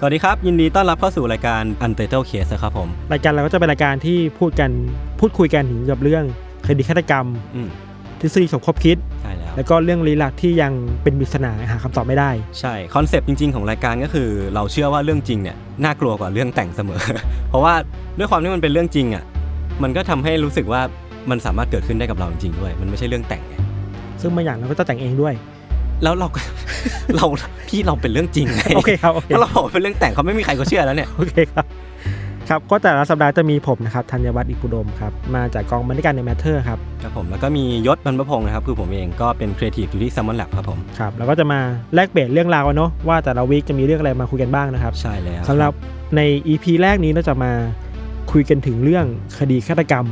สวัสดีครับ ยินดีต้อนรับเข้าสู่รายการ Untitled Case นะครับผม รายการเราก็จะเป็นรายการที่พูดกันพูดคุยกันถึงเกี่ยวกับเรื่องคดีฆาตกรรม อืมทฤษฎีสมคบคิด ใช่แล้ว แล้วก็เรื่องลี้ลับที่ยังเป็นปริศนาหาคำตอบไม่ได้ ใช่คอนเซปต์จริง ๆ ของรายการก็คือ เราเชื่อว่าเรื่องจริงเนี่ยน่ากลัวกว่าเรื่องแต่งเสมอ เพราะว่าด้วยความที่มันเป็นเรื่องจริงอะมันก็ทำให้รู้สึกว่ามันสามารถเกิดขึ้นได้กับเราจริงๆด้วย มันไม่ใช่เรื่องแต่งไงซึ่งบางอย่างเราก็จะแต่งเองด้วย แล้วเราก็ เราพี่เราเป็นเรื่องจริงไงโอเคครับโอเคถ้าเราบอกว่าเป็นเรื่องแต่งเขาไม่มีใครก็เชื่อแล้วเนี่ย โอเคครับ ครับ ก็แต่ละสัปดาห์จะมีผมนะครับธัญวัฒน์อิพภูดมครับ มาจากกองบรรณาธิการ The MATTER ครับ ครับผม แล้วก็มียชญ์ บรรพพงศ์นะครับ คือผมเองก็เป็นครีเอทีฟอยู่ที่ Salmon Lab ครับผม ครับ แล้วก็จะมาแลกเปลี่ยนเรื่องราวกันเนาะว่าแต่ละ week จะมีเรื่องอะไรมาคุยกันบ้างนะครับ ใช่แล้วสำหรับใน EP แรกนี้เราจะมาคุยกันถึงเรื่องคดีฆาตกรรม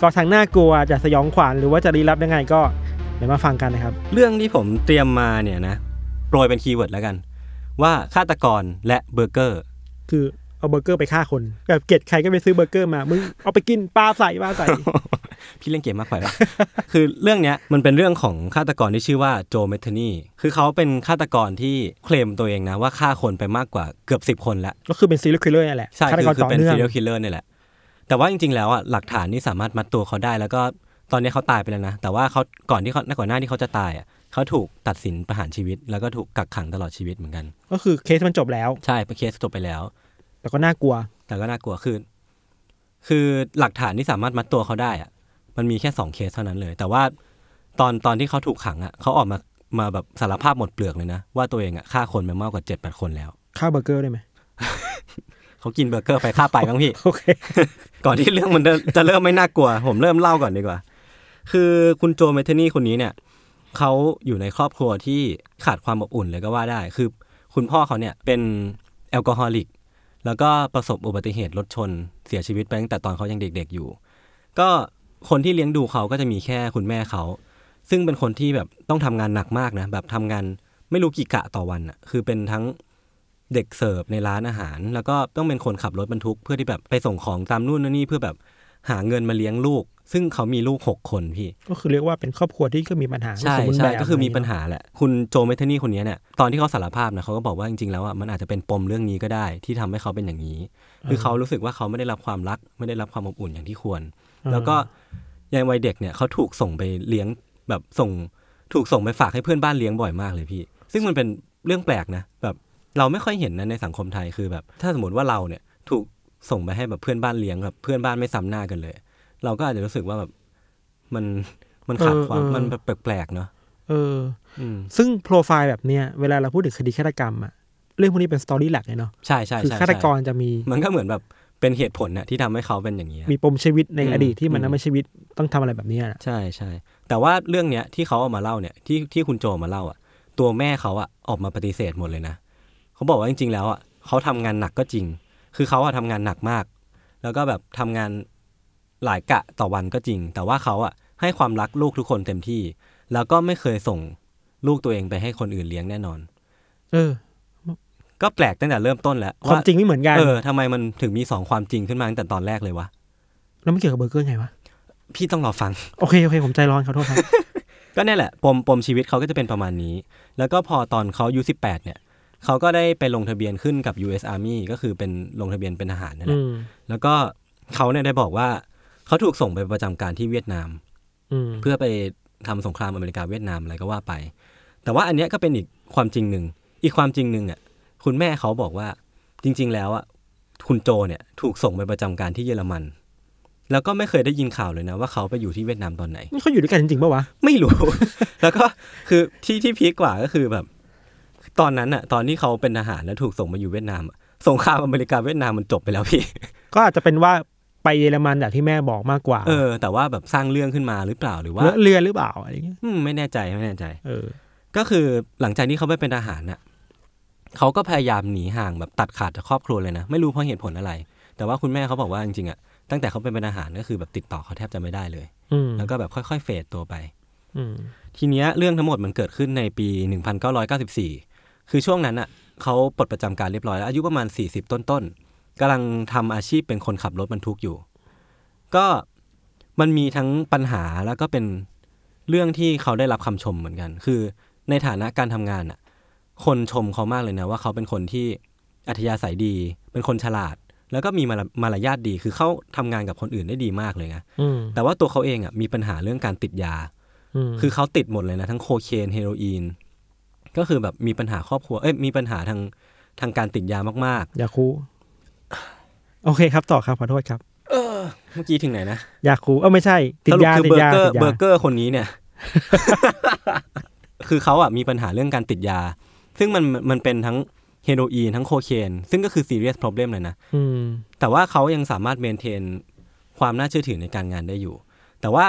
ก็ทางน่ากลัวจะสยองขวัญหรือว่าจะลี้ลับยังไงก็ เดี๋ยวมาฟังกันนะครับ เรื่องที่ผมเตรียมมาเนี่ยนะโปรยเป็น keyword แล้วกัน ว่าฆาตกรและเบอร์เกอร์ คือเอาเบอร์เกอร์ไปฆ่าคนแบบเกลียดใครก็ไปซื้อเบอร์เกอร์มามึงเอาไปกินปลาใส่ปลาใส่ พี่เล่นเกมมากไปแล้ว คือเรื่องเนี้ยมันเป็นเรื่องของฆาตกรที่ชื่อว่า Joe Metheny คือเขาเป็นฆาตกรที่เคลมตัวเองนะว่าฆ่าคนไปมากกว่าเกือบสิบคนแล้ว ก็คือเป็น serial killer นั่นแหละใช่ คืกอรคือต่อเป็นฆาตกรต่อเนื่อง serial killer เนี่ยแหละ แต่ว่าจริงๆแล้วอะหลักฐานนี่สามารถมัดตัวเขาได้ แล้วก็ ตอนนี้เขาตายไปแล้วนะ แต่ว่าเขาก่อนที่เขาก่อนหน้าที่เขาจะตายอะเขาถูกตัดสินประหารชีวิต แล้วก็ถูกกักขังตลอดชีวิตเหมือนกัน ก็คือเคสมันจบแล้วใช่ไหมเคสจบไปแล้ว แต่ก็น่ากลัว แต่ก็น่ากลัวคือคือหลักฐานที่สามารถมัดตัวเขาได้อะ มันมีแค่สองเคสเท่านั้นเลย แต่ว่าตอนตอนที่เขาถูกขังอะเขาออกมามาแบบสารภาพหมดเปลือกเลยนะ ว่าตัวเองอะฆ่าคนไปมากกว่าเจ็ดแปดคนแล้วฆ่าเบอร์เกอร์ได้ไหมเขากินเบอร์เกอร์ไปฆ่าไปบ้างพี่ โอเค ก่อนที่เรื่องมันจะจะเริ่มไม่น่ากลัว ผมเริ่มเล่าก่อนดีกว่า คือคุณโจเมเทนี่คนนี้เนี่ยเขาอยู่ในครอบครัวที่ขาดความอบอุ่นเลยก็ว่าได้ คือคุณพ่อเขาเนี่ยเป็นแอลกอฮอลิก แล้วก็ประสบอุบัติเหตุรถชนเสียชีวิตไปตั้งแต่ตอนเขายังเด็กๆอยู่ ก็คนที่เลี้ยงดูเขาก็จะมีแค่คุณแม่เขา ซึ่งเป็นคนที่แบบต้องทำงานหนักมากนะแบบทำงานไม่รู้กี่กะต่อวันอะคือเป็นทั้งเด็กเสิร์ฟในร้านอาหาร แล้วก็ต้องเป็นคนขับรถบรรทุกเพื่อที่แบบไปส่งของตามนู่นนี่เพื่อแบบหาเงินมาเลี้ยงลูก ซึ่งเขามีลูกหกคนพี่ ก็คือเรียกว่าเป็นครอบครัวที่ก็มีปัญหาใช่สมบูรณ์ใช่แบบก็คือมีปัญะไรหาแหละ คุณโจเมทานี่คนนี้เนี่ยตอนที่เขาสารภาพนะเขาก็บอกว่าจริงๆแล้วอะมันอาจจะเป็นปมเรื่องนี้ก็ได้ ที่ทำให้เขาเป็นอย่างนี้ คือเขารู้สึกว่าเขาไม่ได้รับความรัก ไม่ได้รับความอบอุ่นอย่างที่ควรอ่าแล้วก็ยังวัยเด็กเนี่ยเขาถูกส่งไปเลี้ยงแบบส่งถูกส่งไปฝากให้เพื่อนบ้านเลี้ยงบ่อยมากเลยพี่ ซึ่งมันเป็นเรื่องแปลกนะแบบเราไม่ค่อยเห็นนะในสังคมไทยคือแบบ ถ้าสมมติว่าเราเนี่ยถูกส่งไปให้แบบเพื่อนบ้านเลี้ยงแบบเพื่อนบ้านไม่ซ้ำหน้ากันเลย เราก็อาจจะรู้สึกว่าแบบมันมันขาดความมันแบบแปลกๆเนาะเอออืมซึ่งโปรไฟล์แบบเนี้ยเวลาเราพูดถึงคดีฆาตกรรมอะเรื่องพวกนี้เป็นสตอรี่หลักเลยเนาะใช่ใช่คือใช่ฆาตกรจะมี มันก็เหมือนแบบเป็นเหตุผลน่ะที่ทำให้เขาเป็นอย่างนี้ยมีปมชีวิตในอืมอดีตที่มันอืมทำให้ชีวิตต้องทำอะไรแบบเนี้ยน่ะใช่ใช่แต่ว่าเรื่องเนี้ยที่เขาเอามาเล่าเนี่ยที่ที่คุณโจมาเล่าอะ ตัวแม่เขาอะออกมาปฏิเสธหมดเลยนะเขาบอกว่าจริง ๆ แล้วอะเขาทำงานหนักก็จริง คือเขาอะทำงานหนักมาก แล้วก็แบบทำงาน หลายกะต่อวันก็จริง แต่ว่าเขาอะให้ความรักลูกทุกคนเต็มที่ แล้วก็ไม่เคยส่งลูกตัวเองไปให้คนอื่นเลี้ยงแน่นอน เออ ก็แปลกตั้งแต่เริ่มต้นแล้วความจริงไม่เหมือนกันเออทำไมมันถึงมีสองความจริงขึ้นมาตั้งแต่ตอนแรกเลยวะแล้วมันเกี่ยวกับเบอร์เกอร์ไงวะพี่ต้องรอฟัง โอเคโอเค ผมใจร้อนขอโทษครับ ก็เนี่ยแหละปมปมชีวิตเขาก็จะเป็นประมาณนี้ แล้วก็พอตอนเขาอายุ18เนี่ยเขาก็ได้ไปลงทะเบียนขึ้นกับ US Army ก็คือเป็นลงทะเบียนเป็นทหารนั่นแหอืละมแล้วก็เขาเนี่ยได้บอกว่า เขาถูกส่งไปประจำการที่เวียดนามอืมเพื่อไปทำสงครามอเมริกาเวียดนามอะไรก็ว่าไป แต่ว่าอันเนี้ยก็เป็นอีกความจริงหนึ่ง อีกความจริงหนึ่งอะ คุณแม่เขาบอกว่าจริง ๆ แล้วอะคุณโจเนี่ยถูกส่งไปประจำการที่เยอรมัน แล้วก็ไม่เคยได้ยินข่าวเลยนะว่าเขาไปอยู่ที่เวียดนามตอนไหนนี่เขาอยู่ด้วยกันจริงๆป่าวะไม่รู้ แล้วก็คือที่ที่พีคกว่าก็คือแบบ ตอนนั้นอะตอนที่เขาเป็นทหารแล้วถูกส่งมาอยู่เวียดนามอะสงครามอเมริกาเวียดนามมันจบไปแล้วพี่ ก็อาจจะเป็นว่า ไปเยอรมันอย่างที่แม่บอกมากกว่า เออ แต่ว่าแบบสร้างเรื่องขึ้นมาหรือเปล่าหรือว่าเลอะเรือหรือเปล่าอะไรอย่างเงี้ยอืมไม่แน่ใจไม่แน่ใจ เออ ก็คือหลังจากที่เขาไปเป็นทหารน่ะเขาก็พยายามหนีห่างแบบตัดขาดจากครอบครัวเลยนะ ไม่รู้เพราะเหตุผลอะไร แต่ว่าคุณแม่เขาบอกว่าจริงๆอะตั้งแต่เขาเป็นทหารก็คือแบบติดต่อเขาแทบจะไม่ได้เลยอืมแล้วก็แบบค่อยๆเฟดตัวไปอืมทีเนี้ยเรื่องทั้งหมดมันเกิดขึ้นในปี 1994 คือช่วงนั้นอะเขาปลดประจำการเรียบร้อยแล้วอายุประมาณ 40 ต้นๆ กำลังทำอาชีพเป็นคนขับรถบรรทุกอยู่ ก็มันมีทั้งปัญหาแล้วก็เป็นเรื่องที่เขาได้รับคำชมเหมือนกัน คือในฐานะการทำงานอะ คนชมเขามากเลยนะว่าเขาเป็นคนที่อัธยาศัยดี เป็นคนฉลาด แล้วก็มีมารมารยาทดี คือเขาทำงานกับคนอื่นได้ดีมากเลยนะอืมแต่ว่าตัวเขาเองอะมีปัญหาเรื่องการติดยาอืมคือเขาติดหมดเลยนะ ทั้งโคเคนเฮโรอีน ก็คือแบบมีปัญหาครอบครัว เอ้ยมีปัญหาทางทางการติดยามากยาคู โอเคครับ ต่อครับขอโทษครับๆเออ เมื่อกี้ถึงไหนนะยาคูเออไม่ใช่ติดสรุปยาคือติเบดอร์ยาเกอติร์ดยาเบอร์เกอร์คนนี้เนี่ย คือเขาอะมีปัญหาเรื่องการติดยา ซึ่งมันมันเป็นทั้งเฮโรอีนทั้งโคเคน ซึ่งก็คือซีเรียส problem เลยนะอืมแต่ว่าเขายังสามารถเมนเทนความน่าเชื่อถือในการงานได้อยู่ แต่ว่า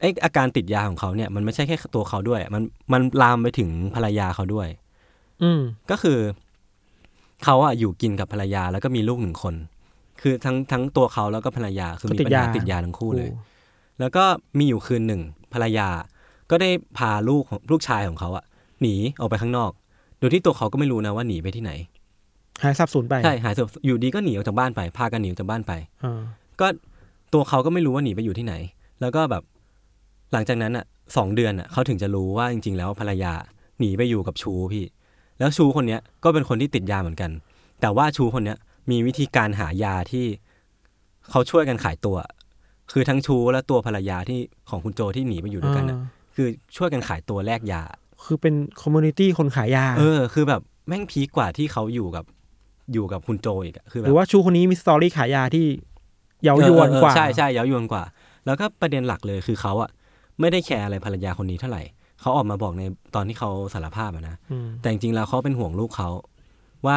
ไออาการติดยาของเขาเนี่ยมันไม่ใช่แค่ตัวเขาด้วย มันมันลามไปถึงภรรยาเขาด้วย อืมก็คือ เขาอะอยู่กินกับภรรยาแล้วก็มีลูกหนึ่งคน คือทั้งทั้งตัวเขาแล้วก็ภรรยาคือมีปัญหาติดยาทั้งคู่เลย แล้วก็มีอยู่คืนหนึ่งภรรยาก็ได้พาลูกของลูกชายของเขาอะหนีออกไปข้างนอก โดยที่ตัวเขาก็ไม่รู้นะว่าหนีไปที่ไหน หายสับสูญไปใช่หายสบอยู่ดีก็หนีออกจากบ้านไป พากันหนีออกจากบ้านไปอ่าก็ตัวเขาก็ไม่รู้ว่าหนีไปอยู่ที่ไหน แล้วก็แบบหลังจากนั้นอะสองเดือนอะเขาถึงจะรู้ว่าจริง ๆ แล้วภรรยาหนีไปอยู่กับชูพี่ แล้วชูคนเนี้ยก็เป็นคนที่ติดยาเหมือนกัน แต่ว่าชูคนเนี้ยมีวิธีการหายาที่เขาช่วยกันขายตัว คือทั้งชูและตัวภรรยาที่ของคุณโจที่หนีไปอยู่ด้วยกันอะอ่าคือช่วยกันขายตัวแลกยา คือเป็นคอมมูนิตี้คนขายยา เออ คือแบบแม่งพีคกว่าที่เขาอยู่กับอยู่กับคุณโจอีกอะคือแบบหรือว่าชู้คนนี้มีสตอรี่ขายยาที่เย้ายวนกว่าเออเออใช่ใช่เย้ายวนกว่า แล้วก็ประเด็นหลักเลยคือเขาอะไม่ได้แคร์อะไรภรรยาคนนี้เท่าไหร่ เขาออกมาบอกในตอนที่เขาสารภาพอะนะอืมแต่จริงๆแล้วเขาเป็นห่วงลูกเขา ว่า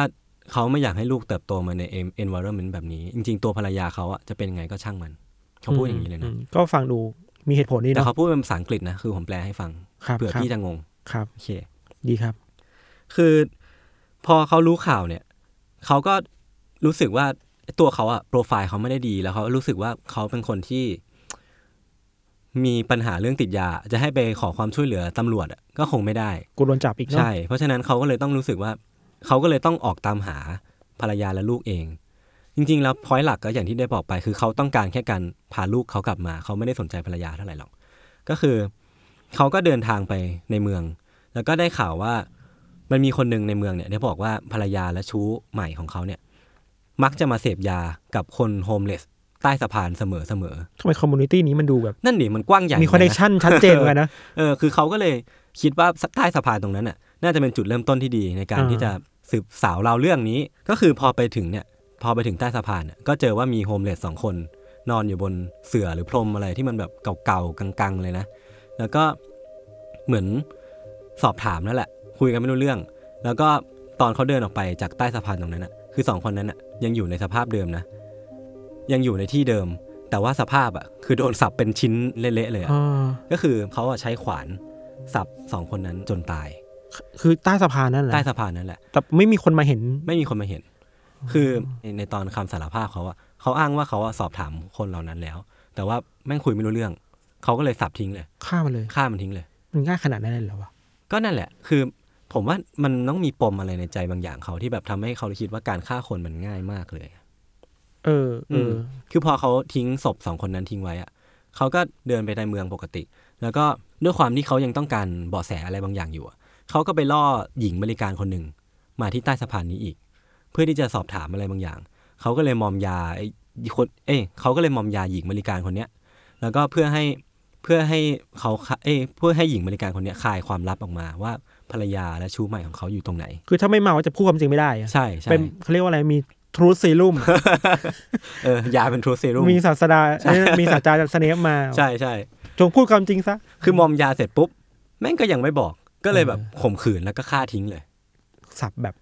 เขาไม่อยากให้ลูกเติบโตมาใน environment แบบนี้ จริง ๆ ตัวภรรยาเขาอะจะเป็นไงก็ช่างมัน เขาพูดอย่างนี้เลยนะมก็ฟังดูมีเหตุผลนี่แต่เนาะเขาพูดเป็นภาษาอังกฤษนะคือผมแปลให้ฟังครับเผื่อครับพี่จะงงครับโอเคดีครับ คือพอเขารู้ข่าวเนี่ยเขาก็รู้สึกว่าตัวเขาอะโปรไฟล์เขาไม่ได้ดีแล้วเขารู้สึกว่าเขาเป็นคนที่ มีปัญหาเรื่องติดยา จะให้ไปขอความช่วยเหลือตำรวจอะก็คงไม่ได้กูโดนจับอีกเนาะใช่ เพราะฉะนั้นเขาก็เลยต้องรู้สึกว่าเขาก็เลยต้องออกตามหาภรรยาและลูกเอง จริง ๆ แล้วพอยหลักก็อย่างที่ได้บอกไป คือเขาต้องการแค่การพาลูกเขากลับมา เขาไม่ได้สนใจภรรยาเท่าไหร่หรอก ก็คือเขาก็เดินทางไปในเมือง แล้วก็ได้ข่าวว่ามันมีคนหนึ่งในเมืองเนี่ยได้บอกว่าภรรยาและชู้ใหม่ของเขาเนี่ยมักจะมาเสพยากับคน homeless ใต้สะพานเสมอเสมอทำไมคอมมูนิตี้นี้มันดูแบบๆนั่นดิมันกว้างใหญ่มี connection ชัดเจนเหมือนกันนะเออคือเขาก็เลยคิดว่าใต้สะพานตรงนั้นน่ะน่าจะเป็นจุดเริ่มต้นที่ดีในการอ่าที่จะสืบสาวราวเรื่องนี้ ก็คือพอไปถึงเนี่ยพอไปถึงใต้สะพานน่ะก็เจอว่ามี homeless สองคน นอนอยู่บนเสื่อหรือพรมอะไรที่มันแบบเก่าๆกังๆเลยนะ แล้วก็เหมือนสอบถามนั่นแหละ คุยกันไม่รู้เรื่อง แล้วก็ตอนเขาเดินออกไปจากใต้สะพานตรงนั้นน่ะคือสองคนนั้นน่ะยังอยู่ในสภาพเดิมนะ ยังอยู่ในที่เดิม แต่ว่าสภาพอะคือโดนสับเป็นชิ้นเละๆเลยอะอ่าก็คือเขาอะใช้ขวานสับสองคนนั้นจนตาย คือใต้สะพานนั่นแหละใต้สะพานนั่นแหละแต่ไม่มีคนมาเห็นไม่มีคนมาเห็น คือในในตอนคำสารภาพเขาอะเขาอ้างว่าเขาอะสอบถามคนเหล่านั้นแล้ว แต่ว่าแม่งคุยไม่รู้เรื่องเขาก็เลยสับทิ้งเลยฆ่ามันเลยฆ่ามันทิ้งเลย มันง่ายขนาดนั้นเลยเหรอวะก็นั่นแหละ คือผมว่ามันต้องมีปมอะไรในใจบางอย่างเขาที่แบบทำให้เขาคิดว่าการฆ่าคนมันง่ายมากเลย เออเออคือพอเขาทิ้งศพสองคนนั้นทิ้งไว้อะเขาก็เดินไปในเมืองปกติ แล้วก็ด้วยความที่เขายังต้องการเบาะแสอะไรบางอย่างอยู่อะเขาก็ไปล่อหญิงบริการคนหนึ่งมาที่ใต้สะพานนี้อีก เพื่อที่จะสอบถามอะไรบางอย่าง เขาก็เลยมอมยาไอ้คนเอ้ยเขาก็เลยมอมยาหญิงบริการคนเนี้ย แล้วก็เพื่อให้เพื่อให้เขาเอ้ยเพื่อให้หญิงบริการคนเนี้ยคลายความลับออกมาว่าภรรยาและชู้ใหม่ของเขาอยู่ตรงไหน คือถ้าไม่เมาจะพูดความจริงไม่ได้อะใช่ใช่เป็นเขาเรียกว่าอะไรมี ทรู t ซีรุ่มเออยาเป็นทรูเซรุ่มมีศาสดาเอ้ยมีศาสตราจารย์สเนปมา ใช่ใช่จงพูดความจริงซะ คือมอมยาเสร็จปุ๊บ แม่งก็ยังไม่บอกก็เลยแบบข่มขืนแล้วก็ฆ่าทิ้งเลย สับแบบ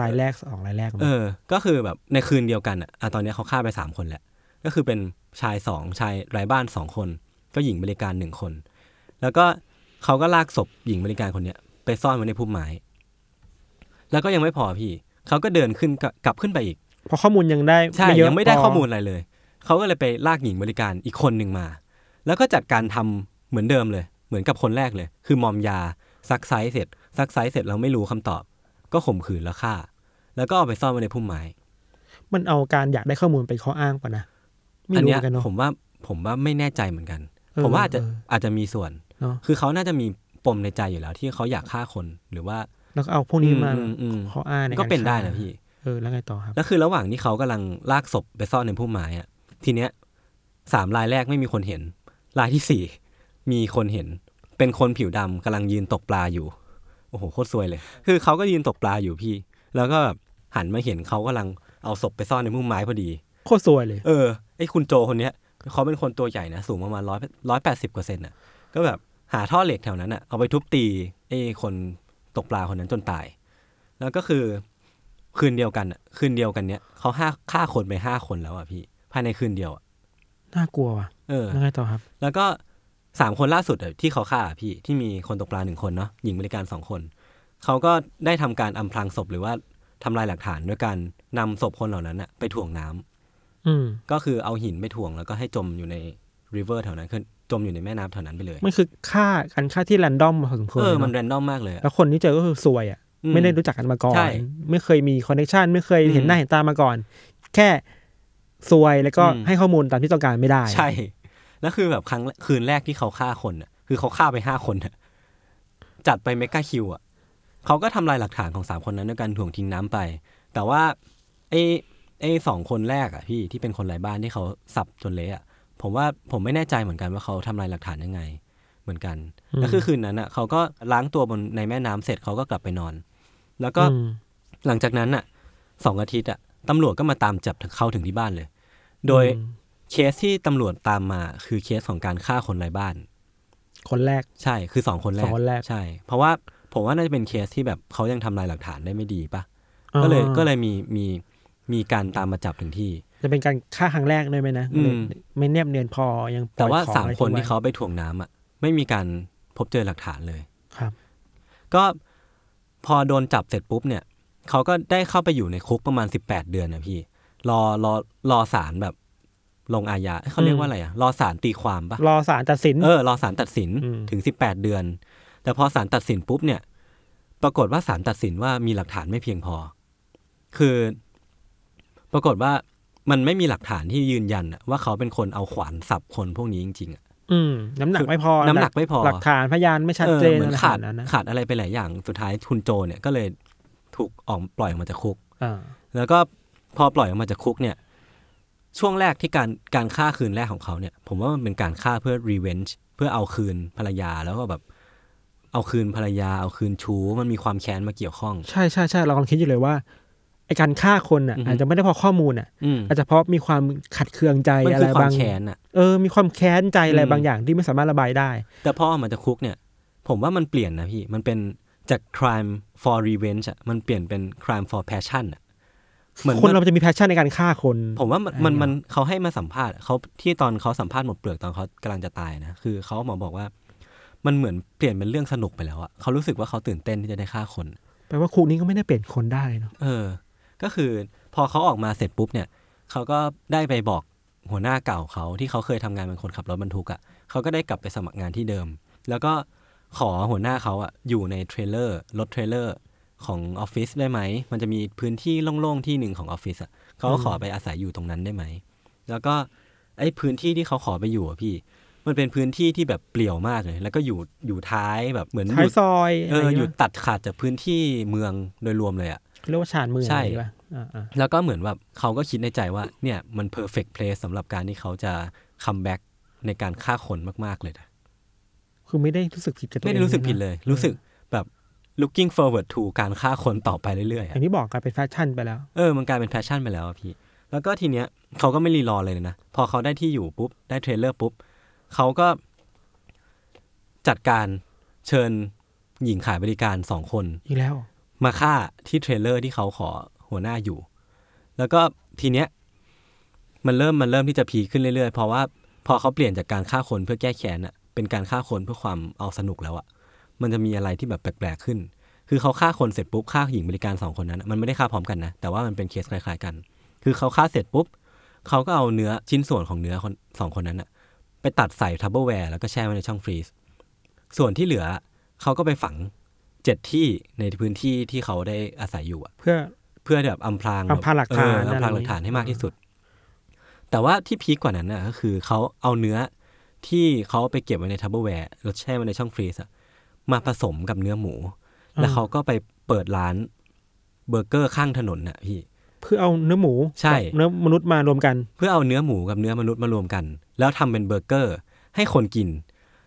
รายแรกสองรายแรก เออ ก็คือแบบในคืนเดียวกันอะอะตอนนี้เขาฆ่าไปสามคนแหละก็คือเป็นชายสองชายไร้บ้านสองคน ก็หญิงบริการหนึ่งคน แล้วก็เขาก็ลากศพหญิงบริการคนเนี้ย ไปซ่อนไว้ในพุ่มไม้ แล้วก็ยังไม่พอพี่ เขาก็เดินขึ้นกลับกลับขึ้นไปอีกเพราะข้อมูลยังได้ใช่ไม่เยอะยังไม่ได้พข้อมูลอะไรเลย เขาก็เลยไปลากหญิงบริการอีกคนหนึ่งมา แล้วก็จัดการทำเหมือนเดิมเลย เหมือนกับคนแรกเลย คือมอมยาซักไซส์เสร็จซักไซส์เสร็จแล้วไม่รู้คำตอบ ก็ข่มขืนแล้วฆ่า แล้วก็เอาไปซ่อนไว้ในพุ่มไม้มันเอาการอยากได้ข้อมูลเป็นข้ออ้างป่ะนะไม่อันรู้เนี้เหมือนกันเนาะยผมว่าผมว่าไม่แน่ใจเหมือนกันเออผมว่าอาจจะเอออาจจะมีส่วนเนาะคือเขาน่าจะมีปมในใจอยู่แล้ว ที่เขาอยากฆ่าคนหรือว่า แล้วก็เอาพวกนี้มาอืมอืมข้ออ้างในก็เป็นได้ฆ่านะพี่เออแล้วไงต่อครับแล้วคือระหว่างที่เขากำลังลากศพไปซ่อนในพุ่มไม้อะทีเนี้ยสามรายแรกไม่มีคนเห็น รายที่สี่มีคนเห็น เป็นคนผิวดำกำลังยืนตกปลาอยู่ โอ้โหโคตรซวยเลย คือเขาก็ยืนตกปลาอยู่พี่ แล้วก็แบบหันมาเห็นเขากำลังเอาศพไปซ่อนในพุ่มไม้พอดีโคตรซวยเลย เออไอ้คุณโจคนเนี้ยเขาเป็นคนตัวใหญ่นะสูงประมาณร้อยร้อยแปดสิบเปอร์เซ็นต์อะ ก็แบบหาท่อเหล็กแถวนั้นอะเอาไปทุบตีไอ้คน ตกปลาคนนั้นจนตาย แล้วก็คือคืนเดียวกันอะคืนเดียวกันเนี้ยเขาห้าฆ่าคนไปห้าคนแล้วอะพี่ ภายในคืนเดียวอะน่ากลัวว่ะเออแล้วไงต่อครับ แล้วก็สามคนล่าสุดอะที่เขาฆ่าอะพี่ที่มีคนตกปลาหนึ่งคนเนาะหญิงบริการสองคน เขาก็ได้ทำการอำพรางศพหรือว่าทำลายหลักฐานด้วยการนำศพคนเหล่านั้นอะไปถ่วงน้ำอืมก็คือเอาหินไปถ่วงแล้วก็ให้จมอยู่ในริเวอร์แถวนั้นคือ จมอยู่ในแม่น้ำแถวนั้นไปเลย มันคือฆ่ากันฆ่าที่แรนดอมพอสมควรเออเลยมันเนแรอะนดอมมากเลยอะ แล้วคนที่เจอก็คือซวยอะอืไม่ได้รู้จักกันมาก่อน ใช่ไม่เคยมีคอนเนคชันไม่เคยเห็นอืมหน้าเห็นตามาก่อน แค่ซวยแล้วก็อืม ให้ข้อมูลตามที่ต้องการไม่ได้ใช่ แล้วคือแบบครั้งคืนแรกที่เขาฆ่าคนอะ คือเขาฆ่าไปห้าคนอะจัดไปเมกาคิวอะเขาก็ทำลายหลักฐานของสามคนนั้นด้วยการถ่วงทิ้งน้ำไป แต่ว่าไอ้ไอ้สองคนแรกอะพี่ที่เป็นคนไร้บ้านที่เขาสับจนเละอะ ผมว่าผมไม่แน่ใจเหมือนกันว่าเขาทำลายหลักฐานยังไง เหมือนกันอืมแล้วคือคืนนั้นอะเขาก็ล้างตัวบนในแม่น้ำเสร็จเขาก็กลับไปนอน แล้วก็อืมหลังจากนั้นอะสองอาทิตย์อะตำรวจก็มาตามจับเขาถึงที่บ้านเลย โดยอืมเคสที่ตำรวจตามมาคือเคสของการฆ่าคนไร้บ้าน คนแรกใช่คือสองคนแรสอกงคนแรกใช่ เพราะว่าผมว่าน่าจะเป็นเคสที่แบบเขายังทำลายหลักฐานได้ไม่ดีปะก็เลยอ่าก็เลยมีมีมีการตามมาจับถึงที่ จะเป็นการฆ่าครั้งแรกด้วยไหมนะอืมไม่เนียบเนียนพอยังปล่แต่อยว่าของสามอะไรคนทิ้งไว้ที่เขาไปถ่วงน้ำอะ ไม่มีการพบเจอหลักฐานเลยครับ ก็พอโดนจับเสร็จปุ๊บเนี่ย เขาก็ได้เข้าไปอยู่ในคุกประมาณสิบแปดเดือนนะพี่ รอรอรอศาลแบบ ลงอาญาเอ้ยเขาเรียกว่าอะไรอะรอศาลตีความปะรอศาลตัดสินเออรอศาลตัดสินอืมถึงสิบแปดเดือน แต่พอศาลตัดสินปุ๊บเนี่ย ปรากฏว่าศาลตัดสินว่ามีหลักฐานไม่เพียงพอ คือ ปรากฏว่า มันไม่มีหลักฐานที่ยืนยันอะว่าเขาเป็นคนเอาขวานสับคนพวกนี้จริงๆอะอืมน้ำหนักไม่พอ น้ำหนักไม่พอ หลักฐานพยานไม่ชัดเจนออเหมือนอะไรขาดขนาดนั้นนะขาดอะไรไปหลายอย่างสุดท้ายคุณโจเนี่ยก็เลยถูกออกปล่อยออกมาจากคุกอ่าแล้วก็พอปล่อยออกมาจากคุกเนี่ย ช่วงแรกที่การการฆ่าคืนแรกของเขาเนี่ย ผมว่ามันเป็นการฆ่าเพื่อ revenge เพื่อเอาคืนภรรยาแล้วก็แบบ เอาคืนภรรยา เอาคืนชู้มันมีความแค้นมาเกี่ยวข้อง ใช่ใช่ใช่เรากำลังคิดอยู่เลยว่า ไอการฆ่าคนอะอือฮึอาจจะไม่ได้เพอข้อมูลอะอืมอาจจะเพราะมีความขัดเคืองใจมันอะคืไรอควาบามงแค้นอะเออมีความแค้นใจอะไรอืมบางอย่างที่ไม่สามารถระบายได้ แต่พอออกมาจากคุกเนี่ย ผมว่ามันเปลี่ยนนะพี่มันเป็นจาก crime for revenge อะมันเปลี่ยนเป็น crime for passion อะเหมือนคนมันเราจะมีแพชชั่นในการฆ่าคน ผมว่ามันอะไรมันอย่างมันเขาให้มาสัมภาษณ์เขาที่ตอนเขาสัมภาษณ์หมดเปลือกตอนเขากำลังจะตายนะคือเขาหมอบอกว่า มันเหมือนเปลี่ยนเป็นเรื่องสนุกไปแล้วอะเขารู้สึกว่าเขาตื่นเต้นที่จะได้ฆ่าคนแปลว่าคุกนี้ก็ไม่ได้เปลี่ยนคนได้เนาะเออ ก็คือพอเขาออกมาเสร็จปุ๊บเนี่ยเขาก็ได้ไปบอกหัวหน้าเก่าเขาที่เขาเคยทำงานเป็นคนขับรถบรรทุกอะ่ะเขาก็ได้กลับไปสมัครงานที่เดิม แล้วก็ขอหัวหน้าเขาอะ่ะอยู่ในเทรลเลอร์รถเทรลเลอร์ของออฟฟิศได้ไหม มันจะมีพื้นที่โล่งๆที่หนึ่งของออฟฟิศอะ่ะเขาก็ขอไปอาศัยอยู่ตรงนั้นได้ไหม แล้วก็ไอ้พื้นที่ที่เขาขอไปอยู่อะพี่ มันเป็นพื้นที่ที่แบบเปลี่ยวมากเลย แล้วก็อยู่อยู่ท้ายแบบเหมือนอยู่ท้ายซอย เอออะไรอยู่เงี้ยตัดขาดจากพื้นที่เมืองโดยรวมเลยอะ เรียกว่าชานเมืองใช่อะไรป่ะอ่าอ่าแล้วก็เหมือนแบบเขาก็คิดในใจว่าเนี่ยมัน perfect place สำหรับการที่เขาจะ comeback ในการฆ่าคนมาก ๆ เลยนะคือไม่ได้รู้สึกผิดกับตัวเองนะไม่ได้รู้สึกผิดเลย รู้สึกแบบ looking forward to การฆ่าคนต่อไปเรื่อยๆอะอย่างที่บอกกลายเป็น passion ไปแล้ว เออมันกลายเป็น passion ไปแล้วอะพี่ แล้วก็ทีเนี้ยเขาก็ไม่รีรอเลยนะ พอเขาได้ที่อยู่ปุ๊บ ได้เทรลเลอร์ปุ๊บ เขาก็จัดการเชิญหญิงขายบริการสองคน อีกแล้ว มาฆ่าที่เทรลเลอร์ที่เขาขอหัวหน้าอยู่ แล้วก็ทีเนี้ยมันเริ่มมันเริ่มที่จะพีคขึ้นเรื่อยๆ เพราะว่าพอเขาเปลี่ยนจากการฆ่าคนเพื่อแก้แค้นอะเป็นการฆ่าคนเพื่อความเอาสนุกแล้วอะมันจะมีอะไรที่แบบแปลกๆขึ้น คือเขาฆ่าคนเสร็จปุ๊บฆ่าหญิงบริการสองคนนั้น มันไม่ได้ฆ่าพร้อมกันนะ แต่ว่ามันเป็นเคสคล้ายๆกัน คือเขาฆ่าเสร็จปุ๊บเขาก็เอาเนื้อชิ้นส่วนของเนื้อคนสองคนนั้นอะไปตัดใส่ Tupperware แล้วก็แช่ไว้ในช่อง freeze ส่วนที่เหลือเขาก็ไปฝัง เจ็ดที่ในพื้นที่ที่เขาได้อาศัยอยู่อะเพื่อเพื่อแบบอำพรางอำพรางหลักฐานเอออำพรางหลักฐานให้มากที่สุด แต่ว่าที่พีคกว่านั้นน่ะก็คือเขาเอาเนื้อที่เขาไปเก็บไว้ใน Tupperware แล้วแช่ไว้ในช่อง freeze อะมาผสมกับเนื้อหมู แล้วเขาก็ไปเปิดร้านเบอร์เกอร์ข้างถนนน่ะพี่เพื่อเอาเนื้อหมูใช่กับเนื้อมนุษย์มารวมกัน เพื่อเอาเนื้อหมูกับเนื้อมนุษย์มารวมกัน แล้วทำเป็นเบอร์เกอร์ให้คนกิน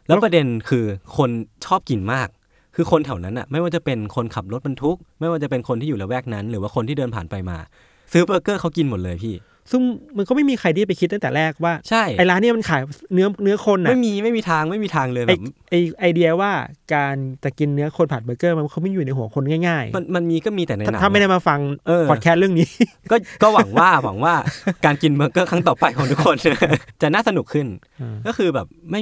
แล้วประเด็นคือคนชอบกินมาก คือคนแถวนั้นอะไม่ว่าจะเป็นคนขับรถบรรทุก ไม่ว่าจะเป็นคนที่อยู่ละแวกนั้น หรือว่าคนที่เดินผ่านไปมา ซื้อเบอร์เกอร์เขากินหมดเลยพี่ ซึ่งมันก็ไม่มีใครที่ไปคิดตั้งแต่แรกว่าใช่ไอ้ร้านเนี้มันขายเนื้อเนื้อคนน่ะไม่มีไม่มีทางไม่มีทางเลยไอแบบไอไอเดียว่าการจะกินเนื้อคนผัดเบอร์เกอร์มันเขาไม่อยู่ในหัวคนง่ายมันมันมีก็มีแต่ในหๆถ้านังถ้าไม่ได้มาฟังเออพอดแคสต์เรื่องนี้ ก็ก็หวังว่าหวังว่าการกินเบอร์เกอร์ครั้งต่อไปของทุกคนจะน่าสนุกขึ้นอ่าก็คือแบบไม่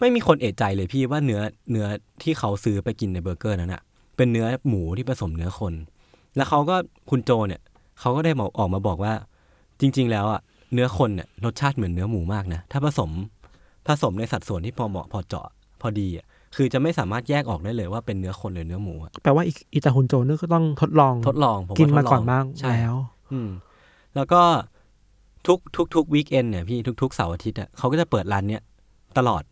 ไม่มีคนเอะใจเลยพี่ว่าเนื้อเนื้อที่เขาซื้อไปกินในเบอร์เกอร์นั้นอะเป็นเนื้อหมูที่ผสมเนื้อคน แล้วเขาก็คุณโจเนี่ยเขาก็ได้มาออกมาบอกว่า จริง ๆ แล้วอะเนื้อคนเนี่ยรสชาติเหมือนเนื้อหมูมากนะถ้าผสมผสมในสัดส่วนที่พอเหมาะพอเจาะพอดีอะคือจะไม่สามารถแยกออกได้เลยว่าเป็นเนื้อคนหรือเนื้อหมูอะแปลว่าอีอิตาฮุนโจนี่ก็ต้องทดลองทดลองผมว่กินทดลมาก่อนบ้างใช่แล้ว อืม แล้วก็ทุกทุกทุกวีคเอนเนี่ยพี่ทุกๆเสาร์อาทิตย์อะเขาก็จะเปิดร้านเนี้ยตลอด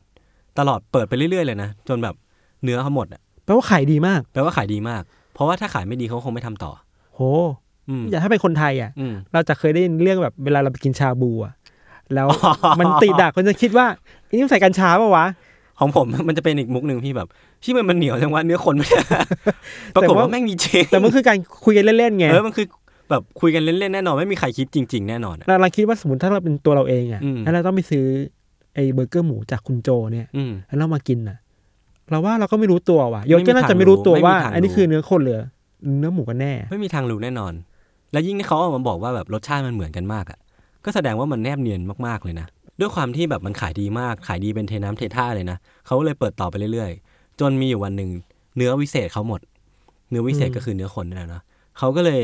ตลอดเปิดไปเรื่อยๆเลยนะ จนแบบเนื้อเขาหมดอะแปลว่าขายดีมาก แปลว่าขายดีมาก เพราะว่าถ้าขายไม่ดีเขาคงไม่ทำต่อ โห อืมอย่าถ้าเป็นคนไทยอะ อืม เราจะเคยได้ยินเรื่องแบบเวลาเราไปกินชาบูอะ แล้วมันติดดักคนจะคิดว่าอันนี้มันใส่กัญชาปะวะ ของผม มันจะเป็นอีกมุกหนึ่งพี่แบบที่มันมันเหนียวจังว่าเนื้อคนไม่ได้ ปรากฏว่าแม่งมีจริงแต่มันคือการคุยกันเล่นๆไงเออมันคือแบบคุยกันเล่นๆแน่นอนไม่มีใครคิดจริง ๆ แน่นอนอะ เราเราคิดว่าสมมติถ้าเราเป็นตัวเราเองอะอืม แล้วเราต้องไปซื้อ ไอ้เบอร์เกอร์หมูจากคุณโจเนี่ยอืมแล้วเรามากินน่ะ เราว่าเราก็ไม่รู้ตัวว่ะยศไม่มีก็น่าจะไม่รู้ตัวทางรู้ว่าไม่มีทางอันนี้รู้คือเนื้อคนเหลือเนื้อหมูกันแน่ ไม่มีทางรู้แน่นอน แล้วยิ่งที่เขาออกมาบอกว่าแบบรสชาติมันเหมือนกันมากอะ ก็แสดงว่ามันแนบเนียนมากๆเลยนะด้วยความที่แบบมันขายดีมากขายดีเป็นเทน้ำเทท่าเลยนะเขาเลยเปิดต่อไปเรื่อยๆ จนมีอยู่วันหนึ่งเนื้อวิเศษเขาหมด เนื้อวิเศษอืมก็คือเนื้อคนนี่แหละเนาะเขาก็เลย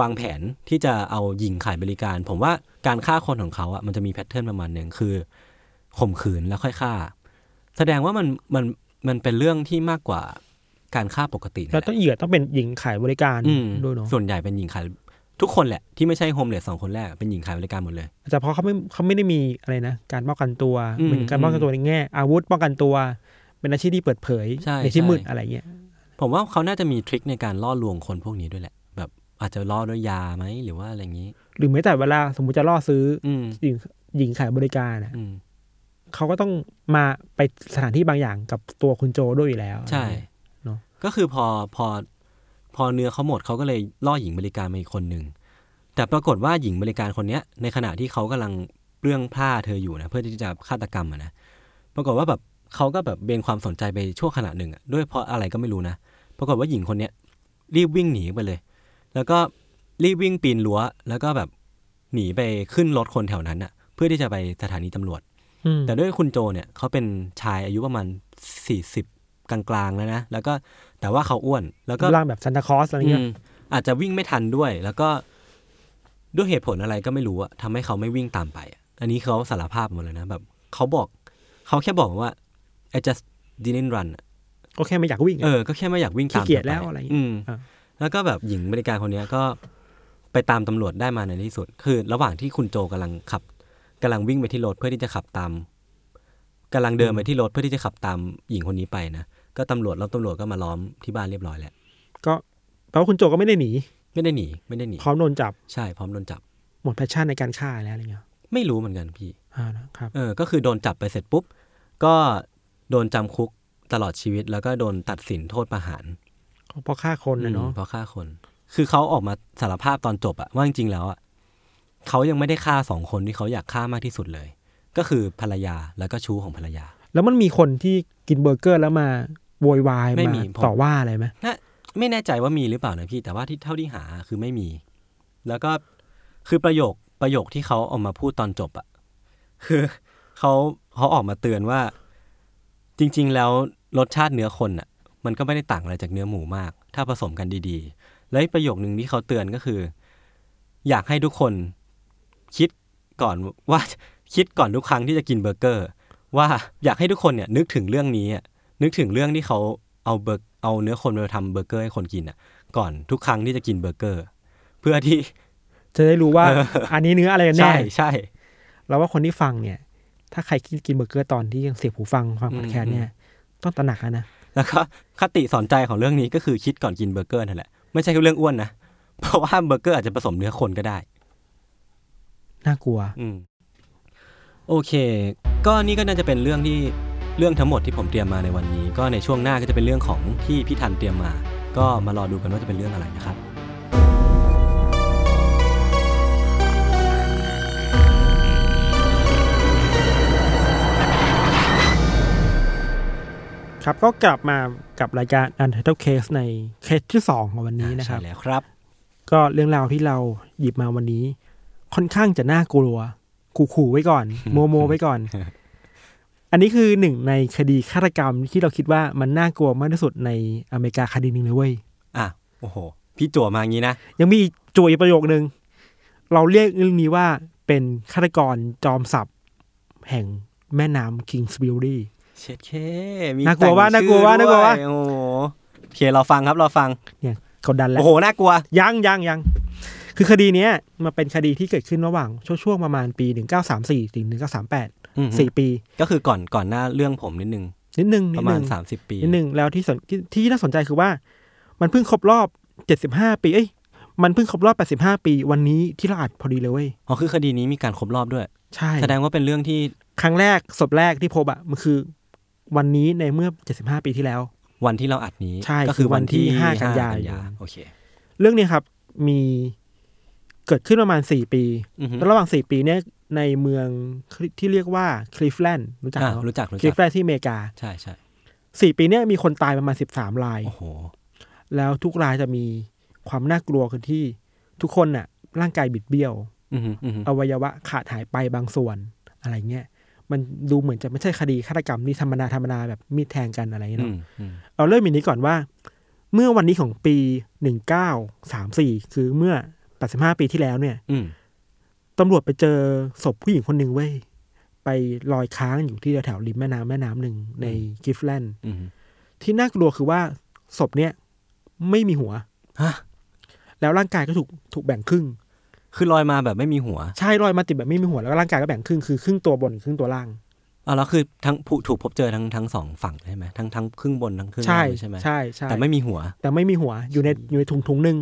วางแผนที่จะเอาหญิงขายบริการ ผมว่าการฆ่าคนของเขาอะมันจะมี pattern ประมาณหนึ่งคือ ข่มขืนแล้วค่อยฆ่า แสดงว่ามันมันมันเป็นเรื่องที่มากกว่าการฆ่าปกตินั่นแล้วแหละต้องเหยื่อต้องเป็นหญิงขายบริการอืมด้วยเนาะส่วนใหญ่เป็นหญิงขายทุกคนแหละที่ไม่ใช่ homeless สองคนแรกเป็นหญิงขายบริการหมดเลยแต่เพราะเขาไม่เขาไม่ได้มีอะไรนะ การป้องกันตัวอืมเหมือนการป้องกันตัวในแง่ อาวุธป้องกันตัว เป็นอาชีพที่เปิดเผยใช่ที่ใช่มืดอะไรเงี้ยผมว่าเขาน่าจะมีทริคในการล่อลวงคนพวกนี้ด้วยแหละ แบบอาจจะล่อด้วยยาไหมหรือว่าอะไรอย่างนี้ หรือแม้แต่เวลาสมมติจะล่อซื้ออืมหญิงหญิงขายบริการน่ะอืม เขาก็ต้องมาไปสถานที่บางอย่างกับตัวคุณโจด้วยอยู่แล้ว ใช่เนอะก็คือพอพอพอเนื้อเขาหมดเขาก็เลยล่อหญิงบริการมาอีกคนหนึ่งแต่ปรากฏว่าหญิงบริการคนเนี้ย ในขณะที่เขากำลังเรื่องผ้าเธออยู่นะเพื่อที่จะฆาตกรรมอะนะปรากฏว่าแบบเขาก็แบบเบนความสนใจไปชั่วขณะหนึ่งอะด้วยเพราะอะไรก็ไม่รู้นะปรากฏว่าหญิงคนเนี้ยรีบวิ่งหนีไปเลย แล้วก็รีบวิ่งปีนรั้ว แล้วก็แบบหนีไปขึ้นรถคนแถวนั้นอะเพื่อที่จะไปสถานีตำรวจอืม แต่ด้วยคุณโจเนี่ยเขาเป็นชายอายุประมาณสี่สิบกลางๆแล้วนะแล้วก็แต่ว่าเขาอ้วน แล้วก็ร่างแบบซันตาคลอสอะไรเงี้ยอืมอาจจะวิ่งไม่ทันด้วย แล้วก็ด้วยเหตุผลอะไรก็ไม่รู้อะทำให้เขาไม่วิ่งตามไปอะอันนี้เขาสารภาพหมดเลยนะแบบเขาบอกเขาแค่บอกว่า I just didn't run อะก็แค่ไม่อยากวิ่งอะเออก็แค่ไม่อยากวิ่งตามขี้เกียจธปแล้วอะไรอย่างงี้อืมอ่าแล้วก็แบบหญิงบริการคนเนี้ยก็ไปตามตำรวจได้มาในที่สุด คือ ระหว่างที่คุณโจกำลังขับ กำลังวิ่งไปที่รถเพื่อที่จะขับตามกำลังเดินไปที่รถเพื่อที่จะขับตามหญิงคนนี้ไปนะก็ตำรวจแล้วตำรวจก็มาล้อมที่บ้านเรียบร้อยแล้วก็แปลว่าคุณโจก็ไม่ได้หนี ไม่ได้หนี ไม่ได้หนี พร้อมโดนจับ ใช่ พร้อมโดนจับ หมด passion ในการฆ่าแล้วอะไรเงี้ย ไม่รู้เหมือนกันพี่อ่านะครับ เออ ก็คือโดนจับไปเสร็จปุ๊บ ก็โดนจำคุกตลอดชีวิต แล้วก็โดนตัดสินโทษประหารเพราะฆ่าคนนะเนาะอืมเพราะฆ่าคน คือเขาออกมาสารภาพตอนจบอะว่าจริงๆแล้วอะ เขายังไม่ได้ฆ่าสองคนที่เขาอยากฆ่ามากที่สุดเลย ก็คือภรรยาแล้วก็ชู้ของภรรยา แล้วมันมีคนที่กินเบอร์เกอร์แล้วมาโวยวายไม่มามีผมต่อว่าอะไรไหมน่าไม่แน่ใจว่ามีหรือเปล่านะพี่ แต่ว่าที่เท่าที่หาคือไม่มี แล้วก็คือประโยคประโยคที่เขาออกมาพูดตอนจบอะคือเขาเขาออกมาเตือนว่า จริง ๆ แล้วรสชาติเนื้อคนอะมันก็ไม่ได้ต่างอะไรจากเนื้อหมูมาก ถ้าผสมกันดีๆ แล้วอีกประโยคหนึ่งที่เขาเตือนก็คือ อยากให้ทุกคน คิดก่อนว่าคิดก่อนทุกครั้งที่จะกินเบอร์เกอร์ ว่าอยากให้ทุกคนเนี่ยนึกถึงเรื่องนี้อะนึกถึงเรื่องที่เขาเอาเบอร์เอาเนื้อคนมาทำเบอร์เกอร์ให้คนกินอะ ก่อนทุกครั้งที่จะกินเบอร์เกอร์ เพื่อที่ จะได้รู้ว่าอันนี้เนื้ออะไรกันแน่ใช่ใช่เราว่าคนที่ฟังเนี่ย ถ้าใครกินกินเบอร์เกอร์ตอนที่ยังเสียบหูฟังฟังอืมพอดแคสต์เนี่ย ต้องตระหนักแล้วนะแล้วก็คติสอนใจของเรื่องนี้ก็คือคิดก่อนกินเบอร์เกอร์นั่นแหละไม่ใช่แค่เรื่องอ้วนนะเพราะว่าเบอร์เกอร์อาจจะผสมเนื้อคนก็ได้ น่ากลัวอืมโอเค ก็นี่ก็น่าจะเป็นเรื่องที่เรื่องทั้งหมดที่ผมเตรียมมาในวันนี้ ก็ในช่วงหน้าก็จะเป็นเรื่องของที่พี่ทันเตรียมมา ก็มารอดูกันว่าจะเป็นเรื่องอะไรนะครับครับก็กลับมากับรายการ Untitled Case ในเคสที่สองของวันนี้นะครับใช่แล้วครับ ก็เรื่องราวที่เราหยิบมาวันนี้ ค่อนข้างจะน่ากลัว ขู่ๆไว้ก่อน โม้โม้ไว้ก่อน อันนี้คือหนึ่งในคดีฆาตกรรมที่เราคิดว่ามันน่ากลัวมากที่สุดในอเมริกาคดีหนึ่งเลยเว้ยอะโอ้โห พี่จั่วมาอย่างนี้นะ ยังมีอีกจุยประโยคนึง เราเรียกเรื่องนี้ว่าเป็นฆาตกรจอมสับแห่งแม่น้ำ Kingsburyเช็ดเคมีน่ากลัวว่าแต่งน่ากลัวว่าชื่อน่ากลัวว่าด้วยโอ้โหโอเคเราฟังครับเราฟังเนี่ยกดดันแล้ว โอ้โห น่ากลัว ยังยังยัง คือคดีเนี้ยมันเป็นคดีที่เกิดขึ้นระหว่างช่วงช่วงประมาณปี 1934ถึง1938อืมสี่ปี ก็คือก่อนก่อนหน้าเรื่องผมนิดนึง นิดนึงนิปดระมานึณงสามสิบปี นิดนึง แล้วที่สนที่ที่น่าสนใจคือว่า มันเพิ่งครบรอบ 75 ปีเอ้ยมันเพิ่งครบรอบ 85 ปี วันนี้ที่เราอัดพอดีเลยเว้ยอ๋อคือคดีนี้มีการครบรอบด้วย ใช่ แสดงว่าเป็นเรื่องที่ครั้งแรกศพแรกที่พบอะมันคือ วันนี้ในเมื่อ 75 ปีที่แล้ว วันที่เราอัดนี้ใช่ก็คือวันที่คือวันที่ห้าห้ากันยายนโอเค เรื่องนี้ครับมี เกิดขึ้นประมาณ4ปีอือฮึแล้วระหว่าง4ปีเนี้ยในเมืองที่เรียกว่าคลิฟแลนด์รู้จักอ่าเนอะรู้จักรู้คลิจัฟกแลนด์ที่อเมริกา ใช่ใช่สี่ปีเนี้ยมีคนตายประมาณ13รายโอ้โหแล้วทุกรายจะมีความน่ากลัวคือที่ทุกคนน่ะ ร่างกายบิดเบี้ยวอือฮึอือฮึอวัยวะขาดหายไปบางส่วนอะไรเงี้ยมันดูเหมือนจะไม่ใช่คดีฆาตกรรมที่ธรรมดาธรรมดาแบบมีดแทงกันอะไรเงี้ยอืเนาะมอืมเอาเริ่มอย่างนี้ก่อนว่า เมื่อวันนี้ของปีหนึ่งเก้าสามสี่คือเมื่อ แปดสิบห้าปีที่แล้วเนี่ยอืมตำรวจไปเจอศพผู้หญิงคนหนึ่งเว้ยไปลอยค้างอยู่ที่แถวริมแม่น้ำแม่น้ำหนึ่งในกิฟแลนด์อืมที่น่ากลัวคือว่าศพเนี่ยไม่มีหัวฮะแล้วร่างกายก็ถูกถูกแบ่งครึ่ง คือลอยมาแบบไม่มีหัว ใช่ลอยมาติดแบบไม่มีหัวแล้วก็ร่างกายก็แบ่งครึ่งคือครึ่งตัวบนครึ่งตัวล่างอ๋อแล้วคือทั้งผู้ถูกพบเจอทั้งทั้งสองฝั่งใช่ไหมทั้งทั้งครึ่งบนทั้งครึ่งใช่ล่างเลยใช่ไหมใช่ใช่แต่ไม่มีหัว แต่ไม่มีหัวอยู่ในอยู่ในถุงถุงหนึ่ง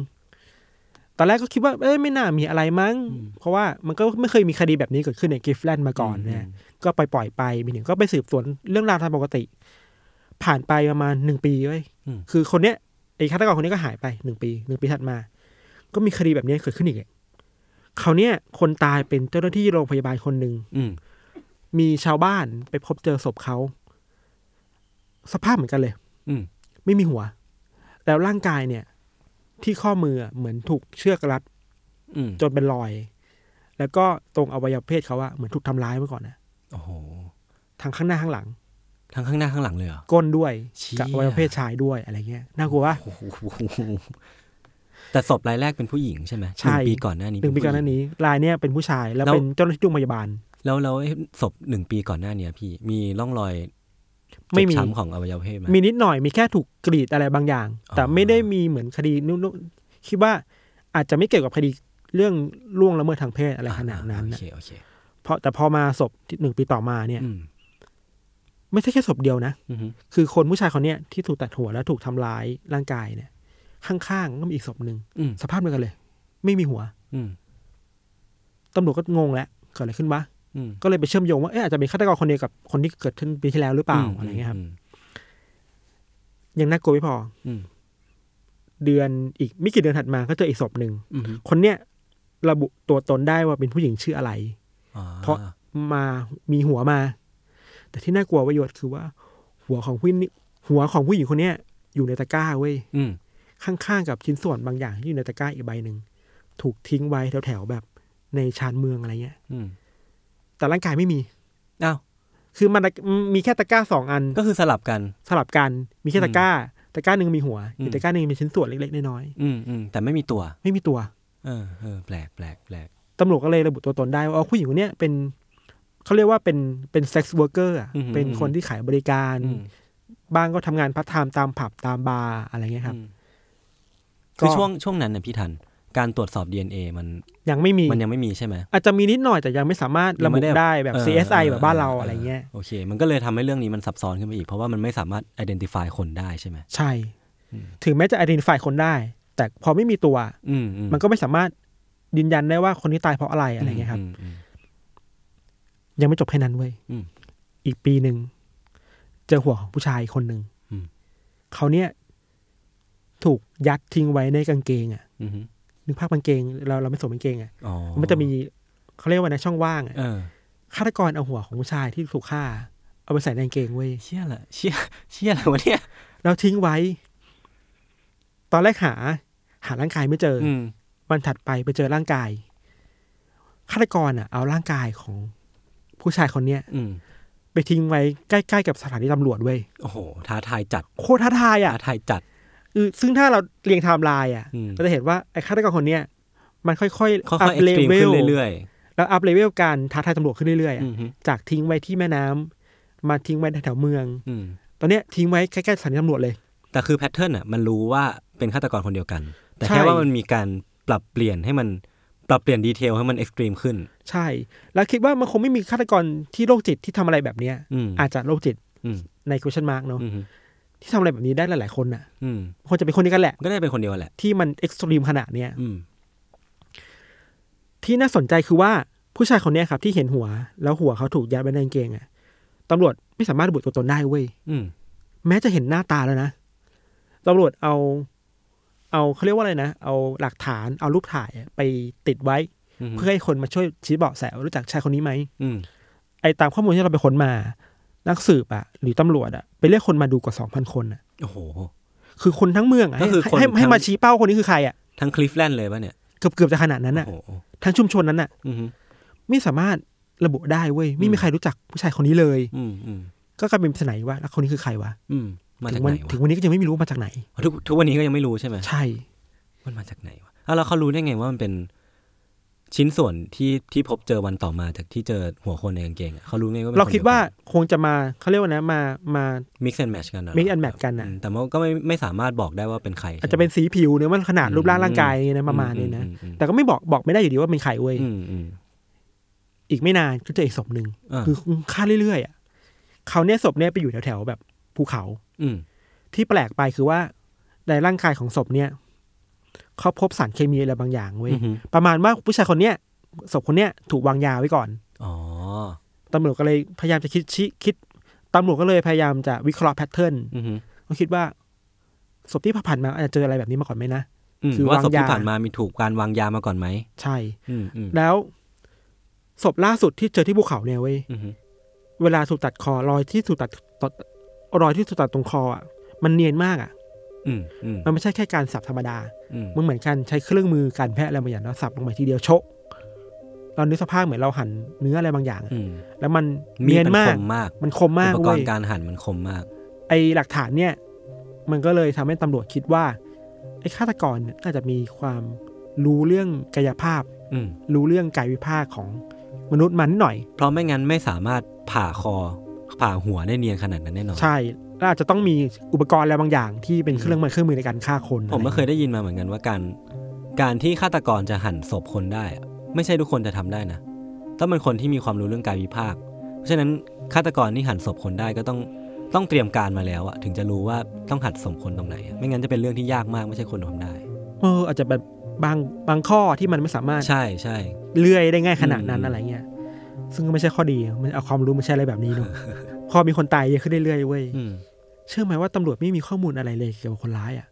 ตอนแรกก็คิดว่าเอ้ยไม่น่ามีอะไรมั้งอืมเพราะว่ามันก็ไม่เคยมีคดีแบบนี้เกิดขึ้นในกิฟแลนด์มาก่อนเนี่ยก็ไปปล่อยไปมีหนึ่งก็ไปสืบสวนเรื่องราวตามปกติ ผ่านไปประมาณหนึ่งปีเว้ยอืมคือคนเนี้ยไอ้ฆาตกรคนนี้ก็หายไปหนึ่งปีหนึ่งปีถัดมา ก็มีคดีแบบนี้เกิดขึ้นอีกเขาวเนี่ยคนตายเป็นเจ้าหน้าที่โรงพยาบาลคนหนึ่งอืมมีชาวบ้านไปพบเจอศพเขา สภาพเหมือนกันเลย อืมไม่มีหัว แล้วร่างกายเนี่ย ที่ข้อมืออะเหมือนถูกเชือกรัดอืมจนเป็นรอย แล้วก็ตรงอวัยวะเพศเขาอะเหมือนถูกทำร้ายมาก่อนนะโอ้โหทางข้างหน้าข้างหลังทั้งข้างหน้าข้างหลังเลยเหรอก้นด้วยเชี่ยกับอวัยวะเพศชายด้วยอะไรเงี้ยน่ากลัวว่าโอ้โหแต่ศพรายแรกเป็นผู้หญิงใช่ไหมใช่หนึ่งปีก่อนหน้านี้หนึ่งปีก่อนหน้านี้รายเนี่ยเป็นผู้ชายแล้วแล้วเป็นเจ้าหน้าที่โรงพยาบาล แล้วแล้วไอ้ศพหนึ่งปีก่อนหน้าเนี้ยพี่มีร่องรอย ไม่มีเจ็บช้ำของอวัยวะเพศไหมมีนิดหน่อยมีแค่ถูกกรีดอะไรบางอย่างอ๋อแต่ไม่ได้มีเหมือนคดีนู้นๆคิดว่าอาจจะไม่เกี่ยวกับคดีเรื่องล่วงละเมิดทางเพศอะไรขนาดนั้นโอนะเคโอเคเพราะแต่พอมาศพที่หนึ่งปีต่อมาเนี่ยอืมไม่ใช่แค่ศพเดียวนะอือฮึคือคนผู้ชายคนเนี้ยที่ถูกตัดหัวแล้วถูกทำร้ายร่างกายเนี่ย ข้างๆก็มีอีกศพหนึ่งอืมสภาพเหมือนกันเลย ไม่มีหัว อืมตำรวจก็งงแล้วเกิดอะไรขึ้นวะอืม ก็เลยไปเชื่อมโยงว่าเอ๊ะอาจจะเป็นฆาตกรคนเดียวกับคนที่เกิดขึ้นปีที่แล้วหรือเปล่าอะไรเงี้ยครับมยังน่ากลัวไม่พออืมเดือนอีกไม่กี่เดือนถัดมาก็เจออีกศพหนึ่งอืมคนเนี้ยระบุตัวตนได้ว่าเป็นผู้หญิงชื่ออะไรอ่เพราะมามีหัวมา แต่ที่น่ากลัวประโยชน์คือว่า หัวของผู้นี่หัวของผู้หญิงคนเนี้ยอยู่ในตะกร้าเว้ยอืมข้างๆกับชิ้นส่วนบางอย่างที่อยู่ในตะกร้าอีกใบหนึ่งถูกทิ้งไว้แถวๆแบบในชานเมืองอะไรเงี้ยอืม แต่ร่างกายไม่มีอ้าวคือมันมีแค่ตะกร้าสองอันก็คือสลับกัน สลับกันมีแค่ตะกร้าตะกร้าหนึ่งมีหัวอืมอีกตะกร้าหนึ่งมีชิ้นส่วนเล็กๆน้อยอืมอืมแต่ไม่มีตัวๆไม่มีตัว เออเออแปลกแปลกแปลกตำรวจก็เลยระบุตัวตนได้ว่าอ๋อผู้หญิงคนเนี้ยเป็นเขาเรียกว่าเป็นเป็น sex worker อือหือเป็นคนที่ขายบริการอืมบ้างก็ทำงานพาร์ทไทม์ตามผับตามบาร์อะไรเงี้ยครับอืมก็คือช่วงช่วงนั้นเนี่ยพี่ทัน การตรวจสอบ DNA มันยังไม่มีมันยังไม่มีใช่ไหมอาจจะมีนิดหน่อยแต่ยังไม่สามารถยัระงบุไม่ได้ได้แบบเออ CSI เออแบบบ้านเราเออออะไรเงี้ยโอเค มันก็เลยทำให้เรื่องนี้มันซับซ้อนขึ้นไปอีก เพราะว่ามันไม่สามารถ identify คนได้ใช่ไหมใช่ ถึงแม้จะ identify คนได้ แต่พอไม่มีตัวอืมอืมันก็ไม่สามารถยืนยันได้ว่าคนที่ตายเพราะอะไรอะไรเงี้ยครับมอืมยังไม่จบแค่นั้นเว้ยอืมอีกปีหนึ่งเจอหัวของผู้ชายคนหนึ่งอืมเขาเนี่ยถูกยัดทิ้งไว้ในกางเกงอะอืมอืม นึกภาพกางเกง เราเราไม่สวมกางเกงอะอ๋อมันจะมีเขาเรียกว่าในช่องว่างอะเออฆาตกรเอาหัวของผู้ชายที่ถูกฆ่า เอาไปใส่ในกางเกงเว้ยเชี่ยละเชี่ยเชี่ยอะไรวะเนี่ยแล้วทิ้งไว้ ตอนแรกหา หาร่างกายไม่เจอออืมวันถัดไปไปเจอร่างกายฆาตกรอะ เอาร่างกายของผู้ชายคนเนี้ย อืมไปทิ้งไว้ใกล้ ๆ กับสถานีตำรวจเว้ยโอ้โหท้าทายจัด โคตรท้าทายอะท้าทายจัด คือซึ่งถ้าเราเรียงไทม์ไลน์อะอืมเราจะเห็นว่าไอ้ฆาตกรคนเนี้ยมันค่อยๆค่อยอัพๆเล extreme เวขึ้ลนเรื่อยแล้ว up level การท้าทายตำรวจขึ้นเรื่อยๆๆอะอืมฮึจากทิ้งไว้ที่แม่น้ำมาทิ้งไว้แถวๆเมืองอืมตอนเนี้ยทิ้งไว้ใกล้ๆสถานีตำรวจเลย แต่คือ pattern อะมันรู้ว่าเป็นฆาตกรคนเดียวกัน แต่ใช่แค่ว่ามันมีการปรับเปลี่ยนให้มันปรับเปลี่ยน detail ให้มัน extreme ขึ้น ใช่ แล้วคิดว่ามันคงไม่มีฆาตกรที่โรคจิตที่ทำอะไรแบบเนี้ยอืมอาจจะโรคจิตอืมใน question mark เนาะอืมฮึ ที่ทำอะไรแบบนี้ได้หลาย ๆ คนน่ะอืมควรจะเป็นคนนี้กันแหละ ก็ได้เป็นคนเดียวแหละ ที่มัน extreme ขนาดเนี้ยอืมที่น่าสนใจคือว่าผู้ชายคนเนี้ยครับ ที่เห็นหัว แล้วหัวเขาถูกยัดไว้ในกางเกงอะตำรวจไม่สามารถระบุตัวตนได้เว้ย อืมแม้จะเห็นหน้าตาแล้วนะตำรวจเอา เอาเขาเรียกว่าอะไรนะ เอาหลักฐาน เอารูปถ่ายอะไปติดไว้อืมเพื่อให้คนมาช่วยชี้เบาะแสว่ารู้จักชายคนนี้ไหม อืม ไอ้ตามข้อมูลที่เราไปค้นมา นักสืบอะหรือตำรวจอะไปเรียกคนมาดูกว่าสองพันคนอะโอ้โห คือคนทั้งเมืองอะก็คือให้คนให้ให้ทั้ง มาชี้เป้าคนนี้คือใครอะทั้งคลีฟแลนด์เลยป่ะเนี่ยเกือบเกือบจะขนาดนั้นอะโอ้โหทั้งชุมชนนั้นอะอืมฮึไม่สามารถระบุได้เว้ยไม่มีใครรู้จักผู้ชายคนนี้เลย อืมอืมก็กลายเป็นปริศนาว่าแล้วคนนี้คือใครวะอืมมาถึจากงไหวันนถึงวะวันนี้ก็ยังไม่รู้ว่ามาจากไหน ทุกทุกวันนี้ก็ยังไม่รู้ใช่ไหมใช่ มันมาจากไหนวะอะแล้วเขารู้ได้ไงว่ามันเป็น ชิ้นส่วนที่ที่พบเจอวันต่อมาจากที่เจอหัวคนในกางเกงอะเขารู้ไงว่าเป็นเราคิดว่าคนคงจะมาเขาเรียกว่านะมามา mix and match กันเหรอ and match กันอะมแต่ว่าก็ไม่ไม่สามารถบอกได้ว่าเป็นใคร อาจจะเป็นสีผิวเนี่ยมันขนาดรูปร่างร่างกายเนี่ยนะอืประมาณนี้นะอือืมแต่ก็ไม่บอกบอกไม่ได้อยู่ดีว่าเป็นใครเว้ยอืมอืมอีกไม่นานก็เจออีกศพหนึ่งอ่าคือฆ่าเรื่อยๆอะเขาเนี่ยศพเนี่ยไปอยู่แถวๆแบบภูเขา อืมที่แปลกไปคือว่าในร่างกายของศพเนี่ย เขาพบสารเคมีอะไรบางอย่างเว้ยอืมฮึประมาณว่าผู้ชายคนเนี้ยศพคนเนี้ยถูกวางยาไว้ก่อนอ๋อตำรวจก็เลยพยายามจะคิดชิคิดตำรวจก็เลยพยายามจะวิเคราะห์ pattern อืมฮึเขาคิดว่าศพที่ผ่านมาอาจจะเจออะไรแบบนี้มาก่อนไหมนะอืมคือว่าศพวางยาที่ผ่านมามีถูกการวางยามาก่อนไหมใช่อืมอืมแล้วศพล่าสุดที่เจอที่ภูเขาเนี่ยเว้ยอืมฮึเวลาถูกตัดคอรอยที่ถูกตัดตัดรอยที่ถูกตัดตรงคออะ มันเนียนมากอะอื มอืมมันไม่ใช่แค่การสับธรรมดาอืมมันเหมือนการใช้เครื่องมือการแพทย์อะไรบางอย่างแล้วสับลงไปทีเดียวโชะเรานึกสภาพเหมือนเราหั่นเนื้ออะไรบางอย่างอะอืมแล้วมันมีเนียดนมันมาคกมมากมันคมมากอุปกเว้รยณ์การหั่นมันคมมาก ไอหลักฐานเนี่ย มันก็เลยทำให้ตำรวจคิดว่าไอฆาตกรเนี่ยน่าจะมีความรู้เรื่องกายภาพอืมรู้เรื่องกายวิภาคของมนุษย์มันนิดหน่อย เพราะไม่งั้นไม่สามารถผ่าคอผ่าหัวได้เนียนขนาดนั้นแน่นอน ใช่แล้ว อาจจะต้องมีอุปกรณ์อะไรบางอย่าง ที่เป็นเครื่องมือเครื่องมือในการฆ่าคน ผมก็อะไรเคยได้ยินมาเหมือนกันว่าการการที่ฆาตกรจะหั่นศพคนได้อะไม่ใช่ทุกคนจะทำได้นะต้องเป็นคนที่มีความรู้เรื่องกายวิภาคเพราะฉะนั้นฆาตกรที่หั่นศพคนได้ก็ต้องต้องเตรียมการมาแล้วอะถึงจะรู้ว่าต้องหั่นศพคนตรงไหนอะไม่งั้นจะเป็นเรื่องที่ยากมากไม่ใช่คนทำได้เอออาจจะแบบบางบางข้อที่มันไม่สามารถใช่ใช่เลื่อยได้ง่ายขนาดนั้นอืมอะไรเงี้ยซึ่งก็ไม่ใช่ข้อดีมันเอาความรู้มาใช้อะไรแบบนี้เนอะพอมีคนตายเยอะขึ้นเรื่อยๆเว้ยอืม เชื่อไหมว่าตำรวจไม่มีข้อมูลอะไรเลยเกี่ยวกับคนร้ายอะ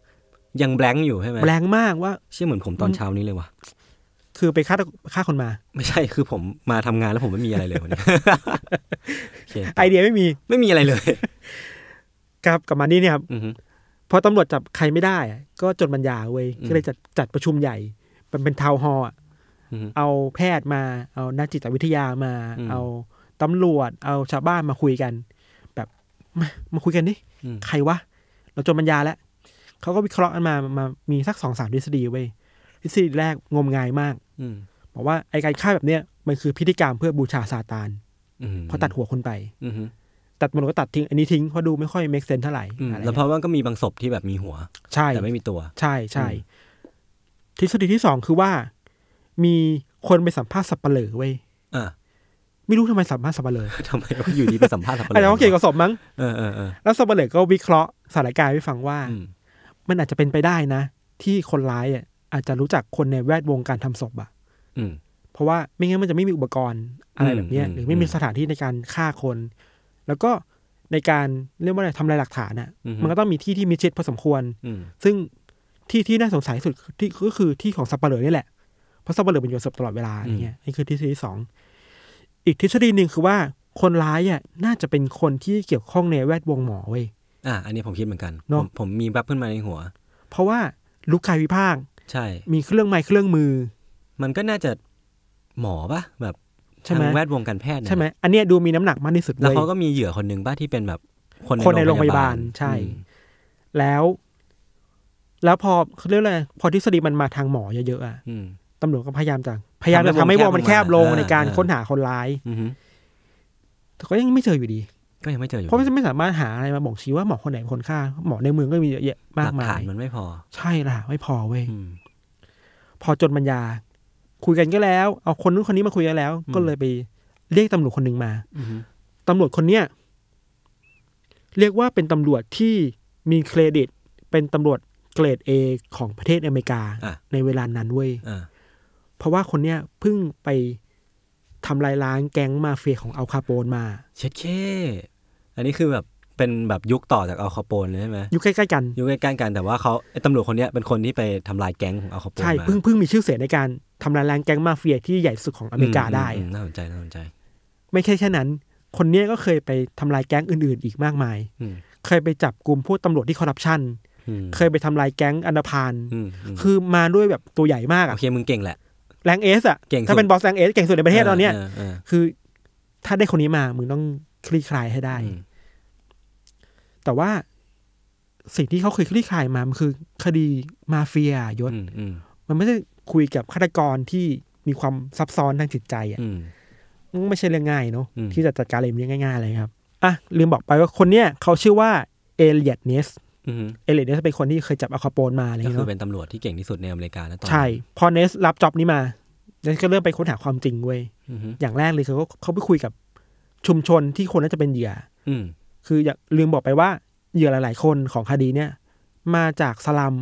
ยังแบงค์อยู่ใช่ไหมแรงมากว่าเชื่อเหมือนผมตอนเช้านี้เลยว่ะคือไปฆ่าฆ่าคนมา ไม่ใช่คือผมมาทำงานแล้วผมไม่มีอะไรเลยวันนี้โอเคไอเดียไม่มีไม่มีอะไรเลยครับกลับมานี่เนี่ยครับอือฮึพอตำรวจจับใครไม่ได้อะก็จดบรรยาเว้ยอืมก็เลยจัดจัดประชุมใหญ่ มันเป็นทาวน์ฮอลล์อะอือฮึเอาแพทย์มา เอานักจิตวิทยามาอืมเอาตำรวจ เอาชาวบ้านมาคุยกัน แบบมามาคุยกันดิอืม ใครวะ เราจนบรรยาแล้วเขาก็วิเคราะห์กันมามามีสักสองสามทฤษฎีเว้ยทฤษฎีแรกงมงายมาก อืมบอกว่าไอการฆ่าแบบเนี้ยมันคือพิธีกรรมเพื่อบูชาซาตานอืมพอตัดหัวคนไปอือฮึตัดมันก็ตัดทิ้งอันนี้ทิ้งเพราะดูไม่ค่อย make sense เท่าไหร่อืมอะไรแล้วเพเงี้ยราะว่าก็มีบางศพที่แบบมีหัว ใช่แต่ไม่มีตัว ใช่ใช่อืมทฤษฎีที่สองคือว่า มีคนไปสัมภาษณ์สับเปลือเว้ยอะ ไม่รู้ทำไมสัมภาษณ์สับเปลือทำไมเขาอยู่ดีไปสัมภาษณ์สับปะอาจจะเขาเกี่ยวกับศพมั้งเออเออเออแล้วสับเปลือก็วิเคราะห์สถานการณ์ให้ฟังว่าอืมมันอาจจะเป็นไปได้นะ ที่คนร้ายอะอาจจะรู้จักคนในแวดวงการทำศพอะอืมเพราะว่าไม่งั้นมันจะไม่มีอุปกรณ์อะไรแบบเนี้ยอืมหรือไม่มีอืมสถานที่ในการฆ่าคน แล้วก็ในการเรียกว่าอะไรทำลายหลักฐานอะอือฮึมันก็ต้องมีที่ที่มิดชิดพอสมควรอืมซึ่งที่ที่น่าสงสัยที่สุดที่ก็คือที่ของสับเปลือนี่แหละเพราะสับเปลือเป็นอยู่กับศพตลอดเวลาอะไรเงี้ยนี่คือทฤษฎีที่สอง อีกทฤษฎีหนึ่งคือว่าคนร้ายอะน่าจะเป็นคนที่เกี่ยวข้องในแวดวงหมอเว้ยอะอันนี้ผมคิดเหมือนกันเนผอะมผมมีบับขึ้นมาในหัว เพราะว่าลุกกายวิภาค ใช่ มีเครื่องไม้เครื่องมือ มันก็น่าจะหมอปะแบบใช่ไหมทางแวดวงการแพทย์เนี่ยใช่ไหมอันเนี้ยดูมีน้ำหนักมากที่สุดแล้วเว้ย เขาก็มีเหยื่อคนหนึ่งป้าที่เป็นแบบคนคนในโรงพยาบาลใช่ อืมแล้ว แล้วพอเขาเรียกอะไรพอทฤษฎีมันมาทางหมอเยอะๆอะอืมตำรวจก็พยายามจะ พยายามจะทำทำให้ให้ววงงมันแคแคบบลลงงอ่าในการอ่าค้นหาคนร้ายอือฮึแต่ก็ยังไม่เจออยู่ดี ก็ยังไม่เจออยู่เพราะมันไม่สามารถหาอะไรมาบ่งชี้ว่าหมอคนไหนเป็นคนฆ่าหมอในเมืองก็มีเยอะแยะหมาลักกมาฐานยมันไม่พอ ใช่ล่ะ ไม่พอเว้ยอืมพอจนปัญญาคุยกันก็แล้ว เอาคนนู้นคนนี้มาคุยกันแล้วอืมก็เลยไปเรียกตำรวจคนหนึ่งมาอือฮึตำรวจคนเนี้ยเรียกว่าเป็นตำรวจที่มีเครดิต เป็นตำรวจเกรดเอของประเทศอเมริกาอะในเวลานั้นเว้ยอ่า เพราะว่าคนเนี้ยเพิ่งไปทำลายล้างแก๊งมาเฟียของอัลคาโปนมา เช็ดเค อันนี้คือแบบเป็นแบบยุคต่อจากอัลคาโปนเลยใช่ไหมอยู่ใกล้ๆกัน ยุคใกล้ๆกันแต่ว่าเขาไอ้ตำรวจคนเนี้ยเป็นคนที่ไปทำลายแก๊งของอัลคาโปนใช่มาเพิ่งเพิ่งมีชื่อเสียงในการทำลายล้างแก๊งมาเฟียที่ใหญ่ที่สุดของอเมริกาได้อะอือะมน่าสนใจน่าสนใจ ไม่ใช่แค่นั้น คนเนี้ยก็เคยไปทำลายแก๊งอื่นๆ อีกมากมาย อืมเคยไปจับกลุ่มพวกตำรวจที่คอร์รัปชันอืมเคยไปทำลายแก๊งอันธพาล อืมอืมคือมาด้วยแบบตัวใหญ่มากอะโอเคมึงเก่งแหละ rank S อะเก่งสุดถ้าเป็นบอส rank S เก่งสุดในประเทศตอนเนี้ยเเออคือ ถ้าได้คนนี้มามึงต้องคลี่คลายให้ได้อืมแต่ว่าสิ่งที่เขาเคยคลี่คลายมา มันคือ คดีมาเฟียยศอืมอืมมันไม่ได้คุยกับฆาตกรที่มีความซับซ้อนทางจิตใจอะอืมมันไม่ใช่เรื่องง่ายเนาะอืมที่จะจัดการอะไรแบบนี้ง่ายๆเลยครับอะลืมบอกไปว่าคนเนี้ยเขาชื่อว่าเอเลียดเนสอืม เอเลียดเนสเป็นคนที่เคยจับอัลคาโปนมาอะไรอย่างก็เงี้ยคือเนาะเป็นตำรวจที่เก่งที่สุดในอเมริกานะตอนนั้นใช่พอเนสรับจ็อบนี้มาเนสก็เริ่มไปค้นหาความจริงเว้ยอืมอย่างแรกเลยคือเขาเขาไปคุยกับชุมชนที่คนน่าจะเป็นเหยื่ออืมคืออย่าลืมบอกไปว่าเหยื่อหลาย ๆ คนของคดีเนี่ย มาจากสลัม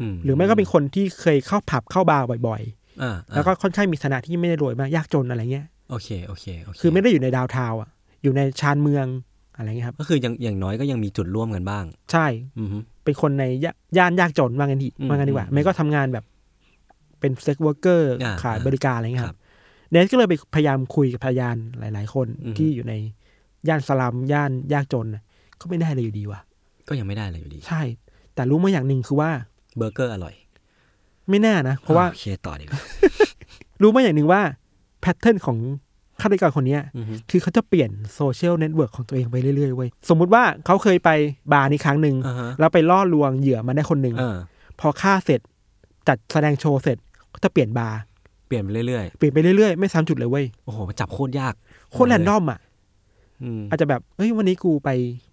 อืมหรือไม่ก็เป็นคนที่เคยเข้าผับเข้าบาร์บ่อยอ่าๆแล้วก็ค่อนข้างมีฐานะที่ไม่ได้รวยมากยากจนอะไรเงี้ยโอเคโอเคโอเคคือไม่ได้อยู่ใน downtown อะ อยู่ในชานเมือง อะไรเงี้ยครับ ก็คือยังอย่างน้อยก็ยังมีจุดร่วมกันบ้าง ใช่อืมเป็นคนในย่าย่านยากจนว่างันดีอืมว่างันดีกว่าอืมไม่ก็ทำงานแบบเป็น sex worker อ่าขายอ่าบริการอะไรเงี้ยคครัรับบเนสก็เลยไปพยายามคุยกับพยานหลาย ๆ คนอืมที่อยู่ในย่านสลัมย่านยากจนน่ะก็ไม่ได้เลยอยู่ดีว่ะก็ยังไม่ได้เลยอยู่ดี ใช่ แต่รู้มาอย่างหนึ่งคือว่าเบอร์เกอร์อร่อย ไม่แน่นะ เพราะว่าโอเคต่อดีกว่ารู้มาอย่างหนึ่งว่า pattern ของ ฆาตกรคนเนี้ยอืมคือเขาจะเปลี่ยน social network ของตัวเองไปเรื่อยๆเว้ยสมมุติว่าเขาเคยไปบาร์นี้ครั้งหนึ่งอ่าฮะแล้วไปล่อลวงเหยื่อมาได้คนหนึ่งเออพอฆ่าเสร็จจัดแสดงโชว์เสร็จก็จะเปลี่ยนบาร์เปลี่ยนไปเรื่อยเปลี่ยนไปเรื่อยๆไม่ซ้ำจุดเลยเว้ยๆโอ้โหจับโคตรยากโคตรแรนดอมอะอืมอาจจะแบบเฮ้ยวันนี้กูไป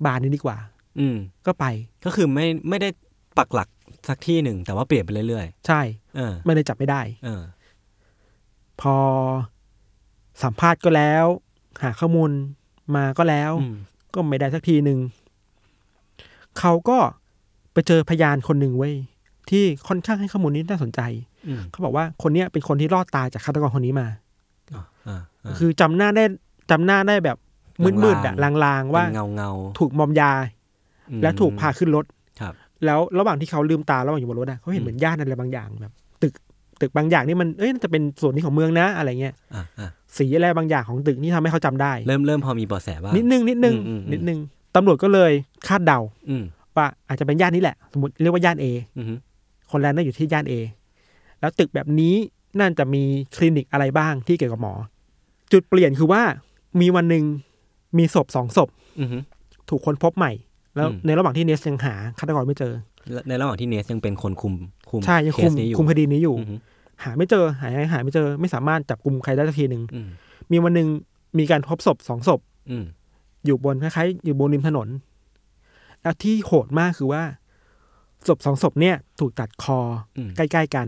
บาร์นี้ดีกว่า อืมก็ไปก็คือไม่ไม่ได้ปักหลักสักที่หนึ่งแต่ว่าเปลี่ยนไปเรื่อยใช่ๆเออไม่ได้จับไม่ได้ เออ พอ สัมภาษณ์ก็แล้ว หาข้อมูลมาก็แล้วอืมก็ไม่ได้สักทีหนึ่งเขาก็ไปเจอพยานคนหนึ่งเว้ยที่ค่อนข้างให้ข้อมูลนี้น่าสนใจอืมเขาบอกว่าคนเนี้ยเป็นคนที่รอดตายจากฆาตกรคนนี้มาอ่าอ่าอ่าคือจำหน้าได้จำหน้าได้แบบมืดๆอะลางๆว่าเป็นเงาเงาถูกมอมยาๆอืมแล้วถูกพาขึ้นรถครับ แล้วระหว่างที่เขาลืมตาระหว่างอยู่บนรถอะเขาเห็นเหมือนย่านอะไรบางอย่างแบบ ตึกตึกบางอย่างนี่มันเอ้ยน่าจะเป็นส่วนนี้ของเมืองนะอะไรเงี้ยอ่าอ่าสีอะไรบางอย่างของตึกนี่ทำให้เขาจำได้ เริ่มเริ่มพอมีเบาะแสบ้างนิดนึงนิดนึงอืมอืมนิดนึงตำรวจก็เลยคาดเดาอืมว่าอาจจะเป็นย่านนี้แหละ สมมติเรียกว่าย่านเออืมคนแรกน่าอยู่ที่ย่านเอแล้วตึกแบบนี้น่าจะมีคลินิกอะไรบ้างที่เกี่ยวกับหมอ จุดเปลี่ยนคือว่ามีวันหนึ่งมีศพสองศพอืมถูกค้นพบใหม่ แล้วอืมในระหว่างที่เนสยังหาฆาตกรไม่เจอและ ในระหว่างที่เนสยังเป็นคนคุมคุมใช่ยังเคคุสมนี้อยู่คุมคดีนี้อยู่อืมหาไม่เจอหาหาไม่เจอ ไม่สามารถจับกลุ่มใครได้สักทีหนึ่งอืมมีวันหนึ่งมีการพบศพสองศพอืมอยู่บนคล้ายๆอยู่บนริมถนน แล้วที่โหดมากคือว่าศพสองศพเนี่ย ถูกตัดคออืมใกล้ ๆกัน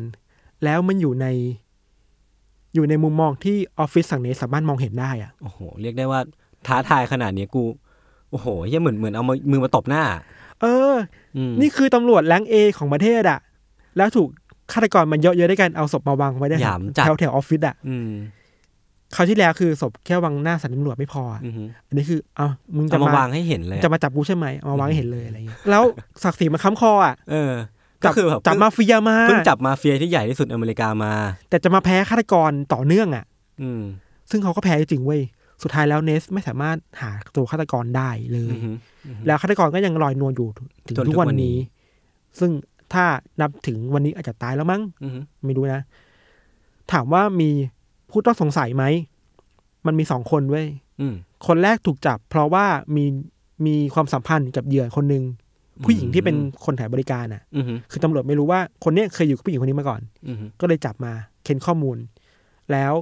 แล้วมันอยู่ในอยู่ในมุมมองที่ออฟฟิศสั่งเนสสามารถมองเห็นได้อะโอ้โห เรียกได้ว่าท้าทายขนาดนี้กู โอ้โหเหี้ยเหมือนเหมือนเอามามือมาตบหน้า เอออืมนี่คือตำรวจแรงเอของประเทศอะแล้วถูกฆาตกรมันเยอะๆด้วยกันเอาศพมาวางไว้ได้หยามจัดแถวแถวๆออฟฟิศอะอืมคราวที่แล้วคือศพแค่วางหน้าสถานีตำรวจไม่พออะอืมอันนี้คือเอามึงจะเอามามมาวางให้เห็นเลย จะมาจับกูใช่ไหมเอามาวางให้เห็นเลยอะไรเงี้ยแล้วศักดิ์ศรีมันค้ำคออะเออก็คือแบบจับมาเฟียมาเพิ่งจับมาเฟียที่ใหญ่ที่สุดอเมริกามา แต่จะมาแพ้ฆาตกรต่อเนื่องอะอืมซึ่งเขาก็แพ้จริงเว้ย สุดท้ายแล้วเนสไม่สามารถหาตัวฆาตกรได้เลยอืมแล้วฆาตกรก็ยังลอยนวลอยู่ถึงจนทุทุกกวัวันนนี้นี้ ซึ่งถ้านับถึงวันนี้อาจจะตายแล้วมั้งอืมไม่รู้นะ ถามว่ามีผู้ต้องสงสัยไหม มันมีสองคนเว้ยอืมคนแรกถูกจับ เพราะว่ามีมีความสัมพันธ์กับเหยื่อคนหนึ่งผู้หญิงที่เป็นคนถ่ายบริการอะอืมคือตำรวจไม่รู้ว่าคนเนี้ยเคยอยู่กับผู้หญิงคนนี้มาก่อนอืมก็เลยจับมาเค้นข้อมูล แล้ว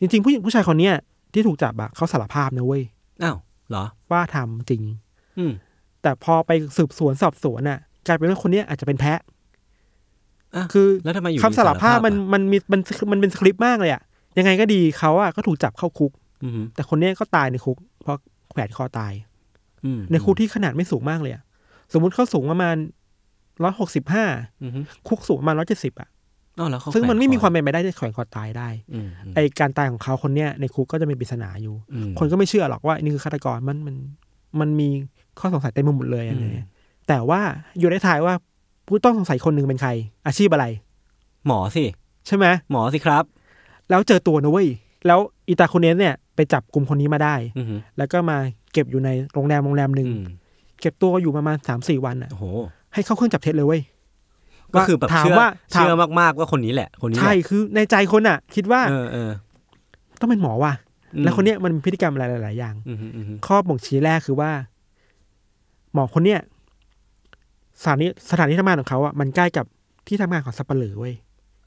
จริงๆผู้หญิงผู้ชายคนเนี้ย ที่ถูกจับอะเขาสารภาพนะเว้ยอ้าวเหรอ ว่าทำจริง อืมแต่พอไปสืบสวนสอบสวนน่ะกลายเป็นว่าคนเนี้ยอาจจะเป็นแพะอะคือแล้วทำไมอยู่คำสารภาพมันอะมันมีมันมันเป็นสคริปต์มากเลยอะยังไงก็ดีเขาอะก็ถูกจับเข้าคุกอืมแต่คนเนี้ยก็ตายในคุก เพราะแขวนคอตายอืมในคุกที่ขนาดไม่สูงมากเลยอะสมมุติเขาสูงประมาณร้อยหกสิบห้าอืมคุกสูงประมาณร้อยเจ็ดสิบอะอ๋อแล้วเขา ซึ่งมันไม่มีแขความเป็นไปได้ที่แขวนคอตายได้อืมไอการตายของเขาคนเนี้ยในคุกก็จะเป็นปริศนาอยู่อืมคนก็ไม่เชื่อหรอกว่านี่คือฆาตกรมันมันมันมีข้อสงสัยเต็มไปหมดเลยอะไรเงี้ยแต่ว่าอยู่ได้ทายว่าผู้ต้องสงสัยคนหนึ่งเป็นใคร อาชีพอะไร หมอสิ ใช่ไหมหมอสิครับ แล้วเจอตัวนะเว้ยแล้วอีตาคนเนสเนี่ยไปจับกลุ่มคนนี้มาได้อืมแล้วก็มาเก็บอยู่ในโรงแรมโรงแรมหนึ่งอืมเก็บตัวอยู่ประมาณสามสี่วันอะโอ้โหให้เข้าเครื่องจับเท็จเลยเว้ย ก็คือแบบถามเชื่อว่าถามเชื่อมากๆว่าคนนี้แหละ คนนี้แหใช่ละคือในใจคนอะ คิดว่าเออเออต้องเป็นหมอว่ะอืมแล้วคนเนี้ยมันมีพฤติกรรมอะไรหลายๆอย่างอืมอืมข้อบ่งชี้แรกคือว่า หมอคนเนี้ยสถานีสถานที่ทำงานของเขาอะมันใกล้กับที่ทำงานของสับปะเหร่อเว้ย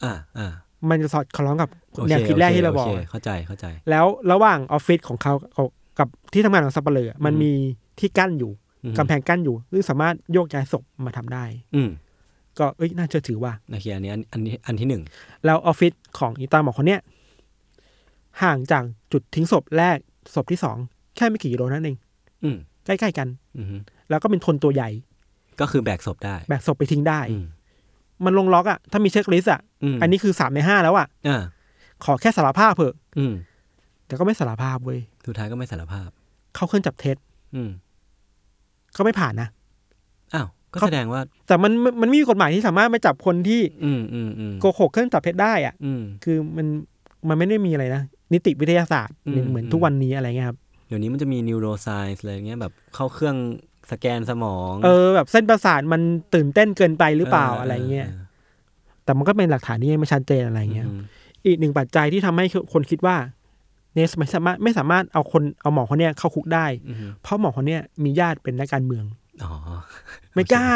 อ่าอ่ามันจะสอดคล้องกับโอเคแนวคิดแรกที่เราบอกโคเข้าใจเข้าใจ แล้วระหว่างออฟฟิศของเขากับกับที่ทำงานของสับปะเหร่อมันอืมมีที่กั้นอยู่อืมกำแพงกั้นอยู่ซึ่งสามารถโยกย้ายศพมาทำได้ อืม ก็เอ้ยน่าเชื่อถือว่าโอเคอันนี้อันอัอันนี้อันที่หนึ่งแล้วออฟฟิศของอีตาหมอคนเนี้ยห่างจากจุดทิ้งศพแรกศพที่สองแค่ไม่กี่กิโลนั่นเองอืมใกล้ๆกันอืมแล้วก็เป็นคนตัวใหญ่ ก็คือแบกศพได้ แบกศพไปทิ้งได้อืมมันลงล็อกอะ ถ้ามี checklist อะอันนี้คือสามในห้าแล้วอะอ่าขอแค่สารภาพเถอะอืมแต่ก็ไม่สารภาพเว้ยสุดท้ายก็ไม่สารภาพ เข้าเครื่องจับเท็จอืมก็ไม่ผ่านนะอ้าว ก็เขาแสดงว่า แต่มันมันมันไม่มีกฎหมายที่สามารถไปจับคนที่ อืมอืมอืมโกหกเครื่องจับเท็จได้อะอืมคือมันมันไม่ได้มีอะไรนะนิติวิทยาศาสตร์อืมเหมือนอืมทุกวันนี้อะไรเงี้ยครับเดี๋ยวนี้มันจะมี neuroscience อะไรเงี้ยแบบเข้าเครื่องสแกนสมอง เออแบบเส้นประสาทมันตื่นเต้นเกินไปหรือเปล่าอะไรเงี้ยแต่มันก็เป็นหลักฐานที่ยังไม่ชัดเจนอะไรเงี้ยมอีกหนึ่งปัจจัยที่ทำให้คนคิดว่าเนสไม่สามารถไม่สามารถเอาคนเอาหมอคนเนี้ยเข้าคุกได้อืมเพราะหมอคนเนี้ยมีญาติเป็นนักการเมือง อ๋อไม่กล้า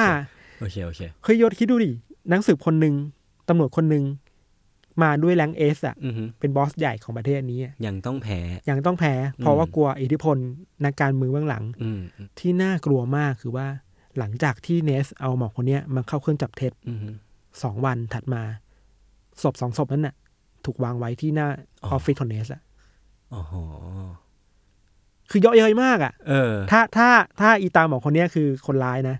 โอเคโอเคเคยยศคิดดูดินักสืบคนหนึ่งตำรวจคนหนึ่งมาด้วยแรงเอสอะอืมเป็นบอสใหญ่ของประเทศนี้อะยังต้องแพ้ยังต้องแพ้ เพราะว่ากลัวอิทธิพลนักการเมืองเบื้องหลังอืมที่น่ากลัวมากคือว่าหลังจากที่เนสเอาหมอคนเนี้ยมาเข้าเครื่องจับเท็จอืมสองวันถัดมาศพสองศพนั้นน่ะ ถูกวางไว้ที่หน้าอ๋อออฟฟิศของเนสอะโอ้โห คือเยอะเย้ยมากอะเออ ถ้าถ้าถ้าอีตาหมอคนเนี้ยคือคนร้ายนะ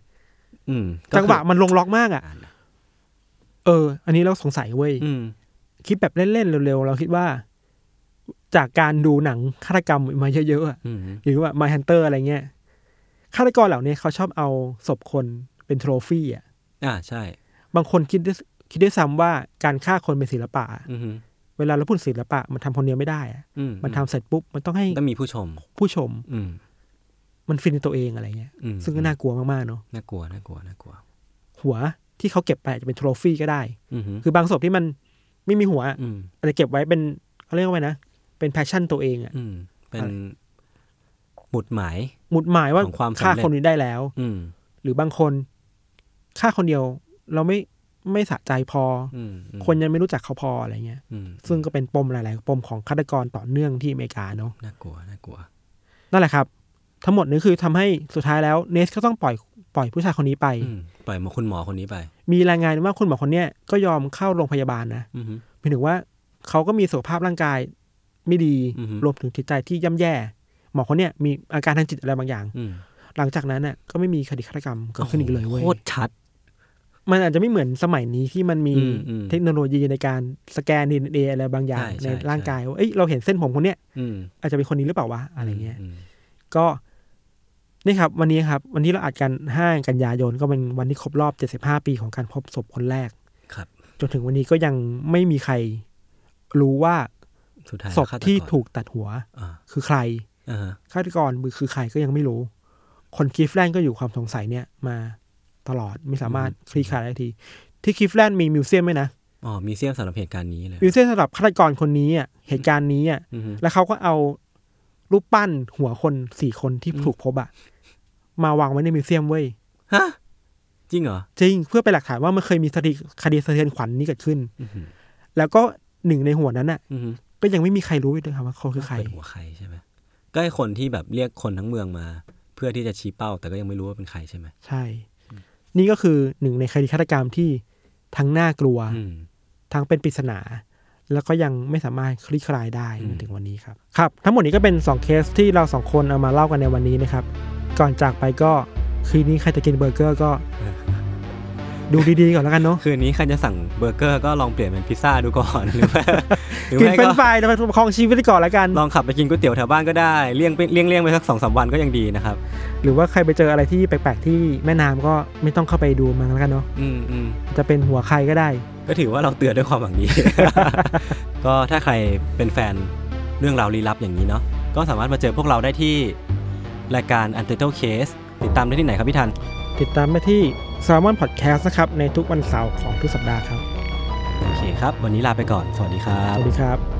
อืมจังหวะมันลงล็อกมากอะอ่านนะเออ อันนี้เราสงสัยเว้ยอืมคิดแบบเล่นๆเร็วๆเราคิดว่า จากการดูหนังฆาตกรรมมาเยอะๆอะอืมหรือว่า My Hunter อะไรเงี้ยฆาตกรเหล่านี้เขาชอบเอาศพคนเป็นโทรฟี่อะอ่าใช่ บางคนคิดด้วยคิดด้วยซ้ำว่าการฆ่าคนเป็นศิลปะอะอืม เวลาเราพูดศิลปะ มันทำคนเดียวไม่ได้อะอืมมันทำเสร็จปุ๊บมันต้องให้ต้องมีผู้ชม ผู้ชม อืมมันฟินในตัวเองอะไรเงี้ยอืมซึ่งก็น่ากลัวมากๆเนาะน่ากลัวน่ากลัวน่ากลัว หัวที่เขาเก็บไปอาจจะเป็นโทรฟี่ก็ได้อืมคือบางศพที่มันไม่มีหัวอืมอาจจะเก็บไว้เป็นเขาเรียกว่าไงนะเป็นแพชชั่นตัวเองอะอืมเป็นอะไรหมุดหมายหมุดหมายว่าของความสำเร็จฆ่าคนนี้ได้แล้ว อืมหรือบางคนฆ่าคนเดียว เราไม่ ไม่สะใจพออืมอืมคนยังไม่รู้จักเขาพออะไรเงี้ยอืมซึ่งก็เป็นปมหลาย ๆ ปมของฆาตกรต่อเนื่องที่อเมริกาเนาะน่ากลัวน่ากลัวนั่นแหละครับ ทั้งหมดนี้คือทำให้สุดท้ายแล้วเนสก็ต้องปล่อยปล่อยผู้ชายคนนี้ไปอืมปล่อยมาคุณหมอคนนี้ไป มีรายงานว่าคุณหมอคนเนี้ยก็ยอมเข้าโรงพยาบาลนะอือฮึหมายถึงว่าเขาก็มีสุขภาพร่างกายไม่ดีอือฮึรวมถึงจิตใจที่ย่ำแย่ หมอคนเนี้ยมีอาการทางจิตอะไรบางอย่างอืมหลังจากนั้นน่ะก็ไม่มีคดีฆาตกรรมเกิดขึ้นอีกเลยเว้ยโคตรชัด มันอาจจะไม่เหมือนสมัยนี้ที่มันมีอืมอืมเทคโนโลยีในการสแกนดีเออะไรบางอย่างใช่ใช่ในร่างกายว่าเอ้ยเราเห็นเส้นผมคนเนี้ยอืมอาจจะเป็นคนนี้หรือเปล่าวะอะไรเงี้ยมก็นี่ครับ วันนี้ครับ วันที่เราอัดกันห้ากันยายนก็เป็นวันที่ครบรอบ75ปีของการพบศพคนแรกครับ จนถึงวันนี้ก็ยังไม่มีใครรู้ว่าสุดท้ายศพฆาตรที่ถูกตัดหัวอ่าคือใครอ่าฮะฆาตกรคือใครก็ยังไม่รู้ คนคลิฟแลนด์ก็อยู่ความสงสัยเนี่ยมา ตลอดไม่สามารถคลี่คลายได้ที ที่คลิฟแลนด์มี museum ไหมนะอ๋อมี museum สำหรับเหตุการณ์นี้เลย museumสำหรับฆาตกรคนนี้อะเหตุการณ์นี้อะอือฮึแล้วเขาก็เอารูปปั้นหัวคนสี่คนที่ถูกพบอะมาวางไว้ใน museum เว้ยฮะจริงเหรอจริงเพื่อเป็นหลักฐานว่ามันเคยมีคดีคดีสะเทือนขวัญนี้เกิดขึ้นอือฮึแล้วก็หนึ่งในหัวนั้นอะอือฮึก็ยังไม่มีใครรู้เลยครับว่าเขาคือใครเป็นหัวใครใช่ไหมก็ไอ้คนที่แบบเรียกคนทั้งเมืองมา เพื่อที่จะชี้เป้า แต่ก็ยังไม่รู้ว่าเป็นใครใช่ไหมใช่ นี่ก็คือหนึ่งในคดีฆาตกรรมที่ทั้งน่ากลัวอืมทั้งเป็นปริศนา แล้วก็ยังไม่สามารถคลี่คลายได้อืมจนถึงวันนี้ครับ ครับ ทั้งหมดนี้ก็เป็น 2 เคสที่เราสองคนเอามาเล่ากันในวันนี้นะครับ ก่อนจากไปก็คืนนี้ใครจะกินเบอร์เกอร์ก็ ดูดีๆก่อนแล้วกันเนาะคืนนี้ใครจะสั่งเบอร์เกอร์ก็ลองเปลี่ยนเป็นพิซซ่าดูก่อนหรือว่าหรือไม่ก็กินเฟรนช์ฟรายส์แล้วไปประคองชีวิตไปก่อนแล้วกัน ลองขับไปกินก๋วยเตี๋ยวแถวบ้านก็ได้เลี่ยงไปเลี่ยงเลี่ยงไปสักสองสามวันก็ยังดีนะครับ หรือว่าใครไปเจออะไรที่แปลกๆที่แม่น้ำก็ไม่ต้องเข้าไปดูมันแล้วกันเนาะอืมอืมจะเป็นหัวใครก็ได้ ก็ถือว่าเราเตือนด้วยความหวังดี ก็ถ้าใครเป็นแฟนเรื่องราวลี้ลับอย่างนี้เนาะก็สามารถมาเจอพวกเราได้ที่รายการ Untitled Case ติดตามได้ที่ไหนครับพี่ทันติดตามไปที่ Salmon Podcast นะครับ ในทุกวันเสาร์ของทุกสัปดาห์ครับ โอเคครับ วันนี้ลาไปก่อน สวัสดีครัสบ วัสดีครับ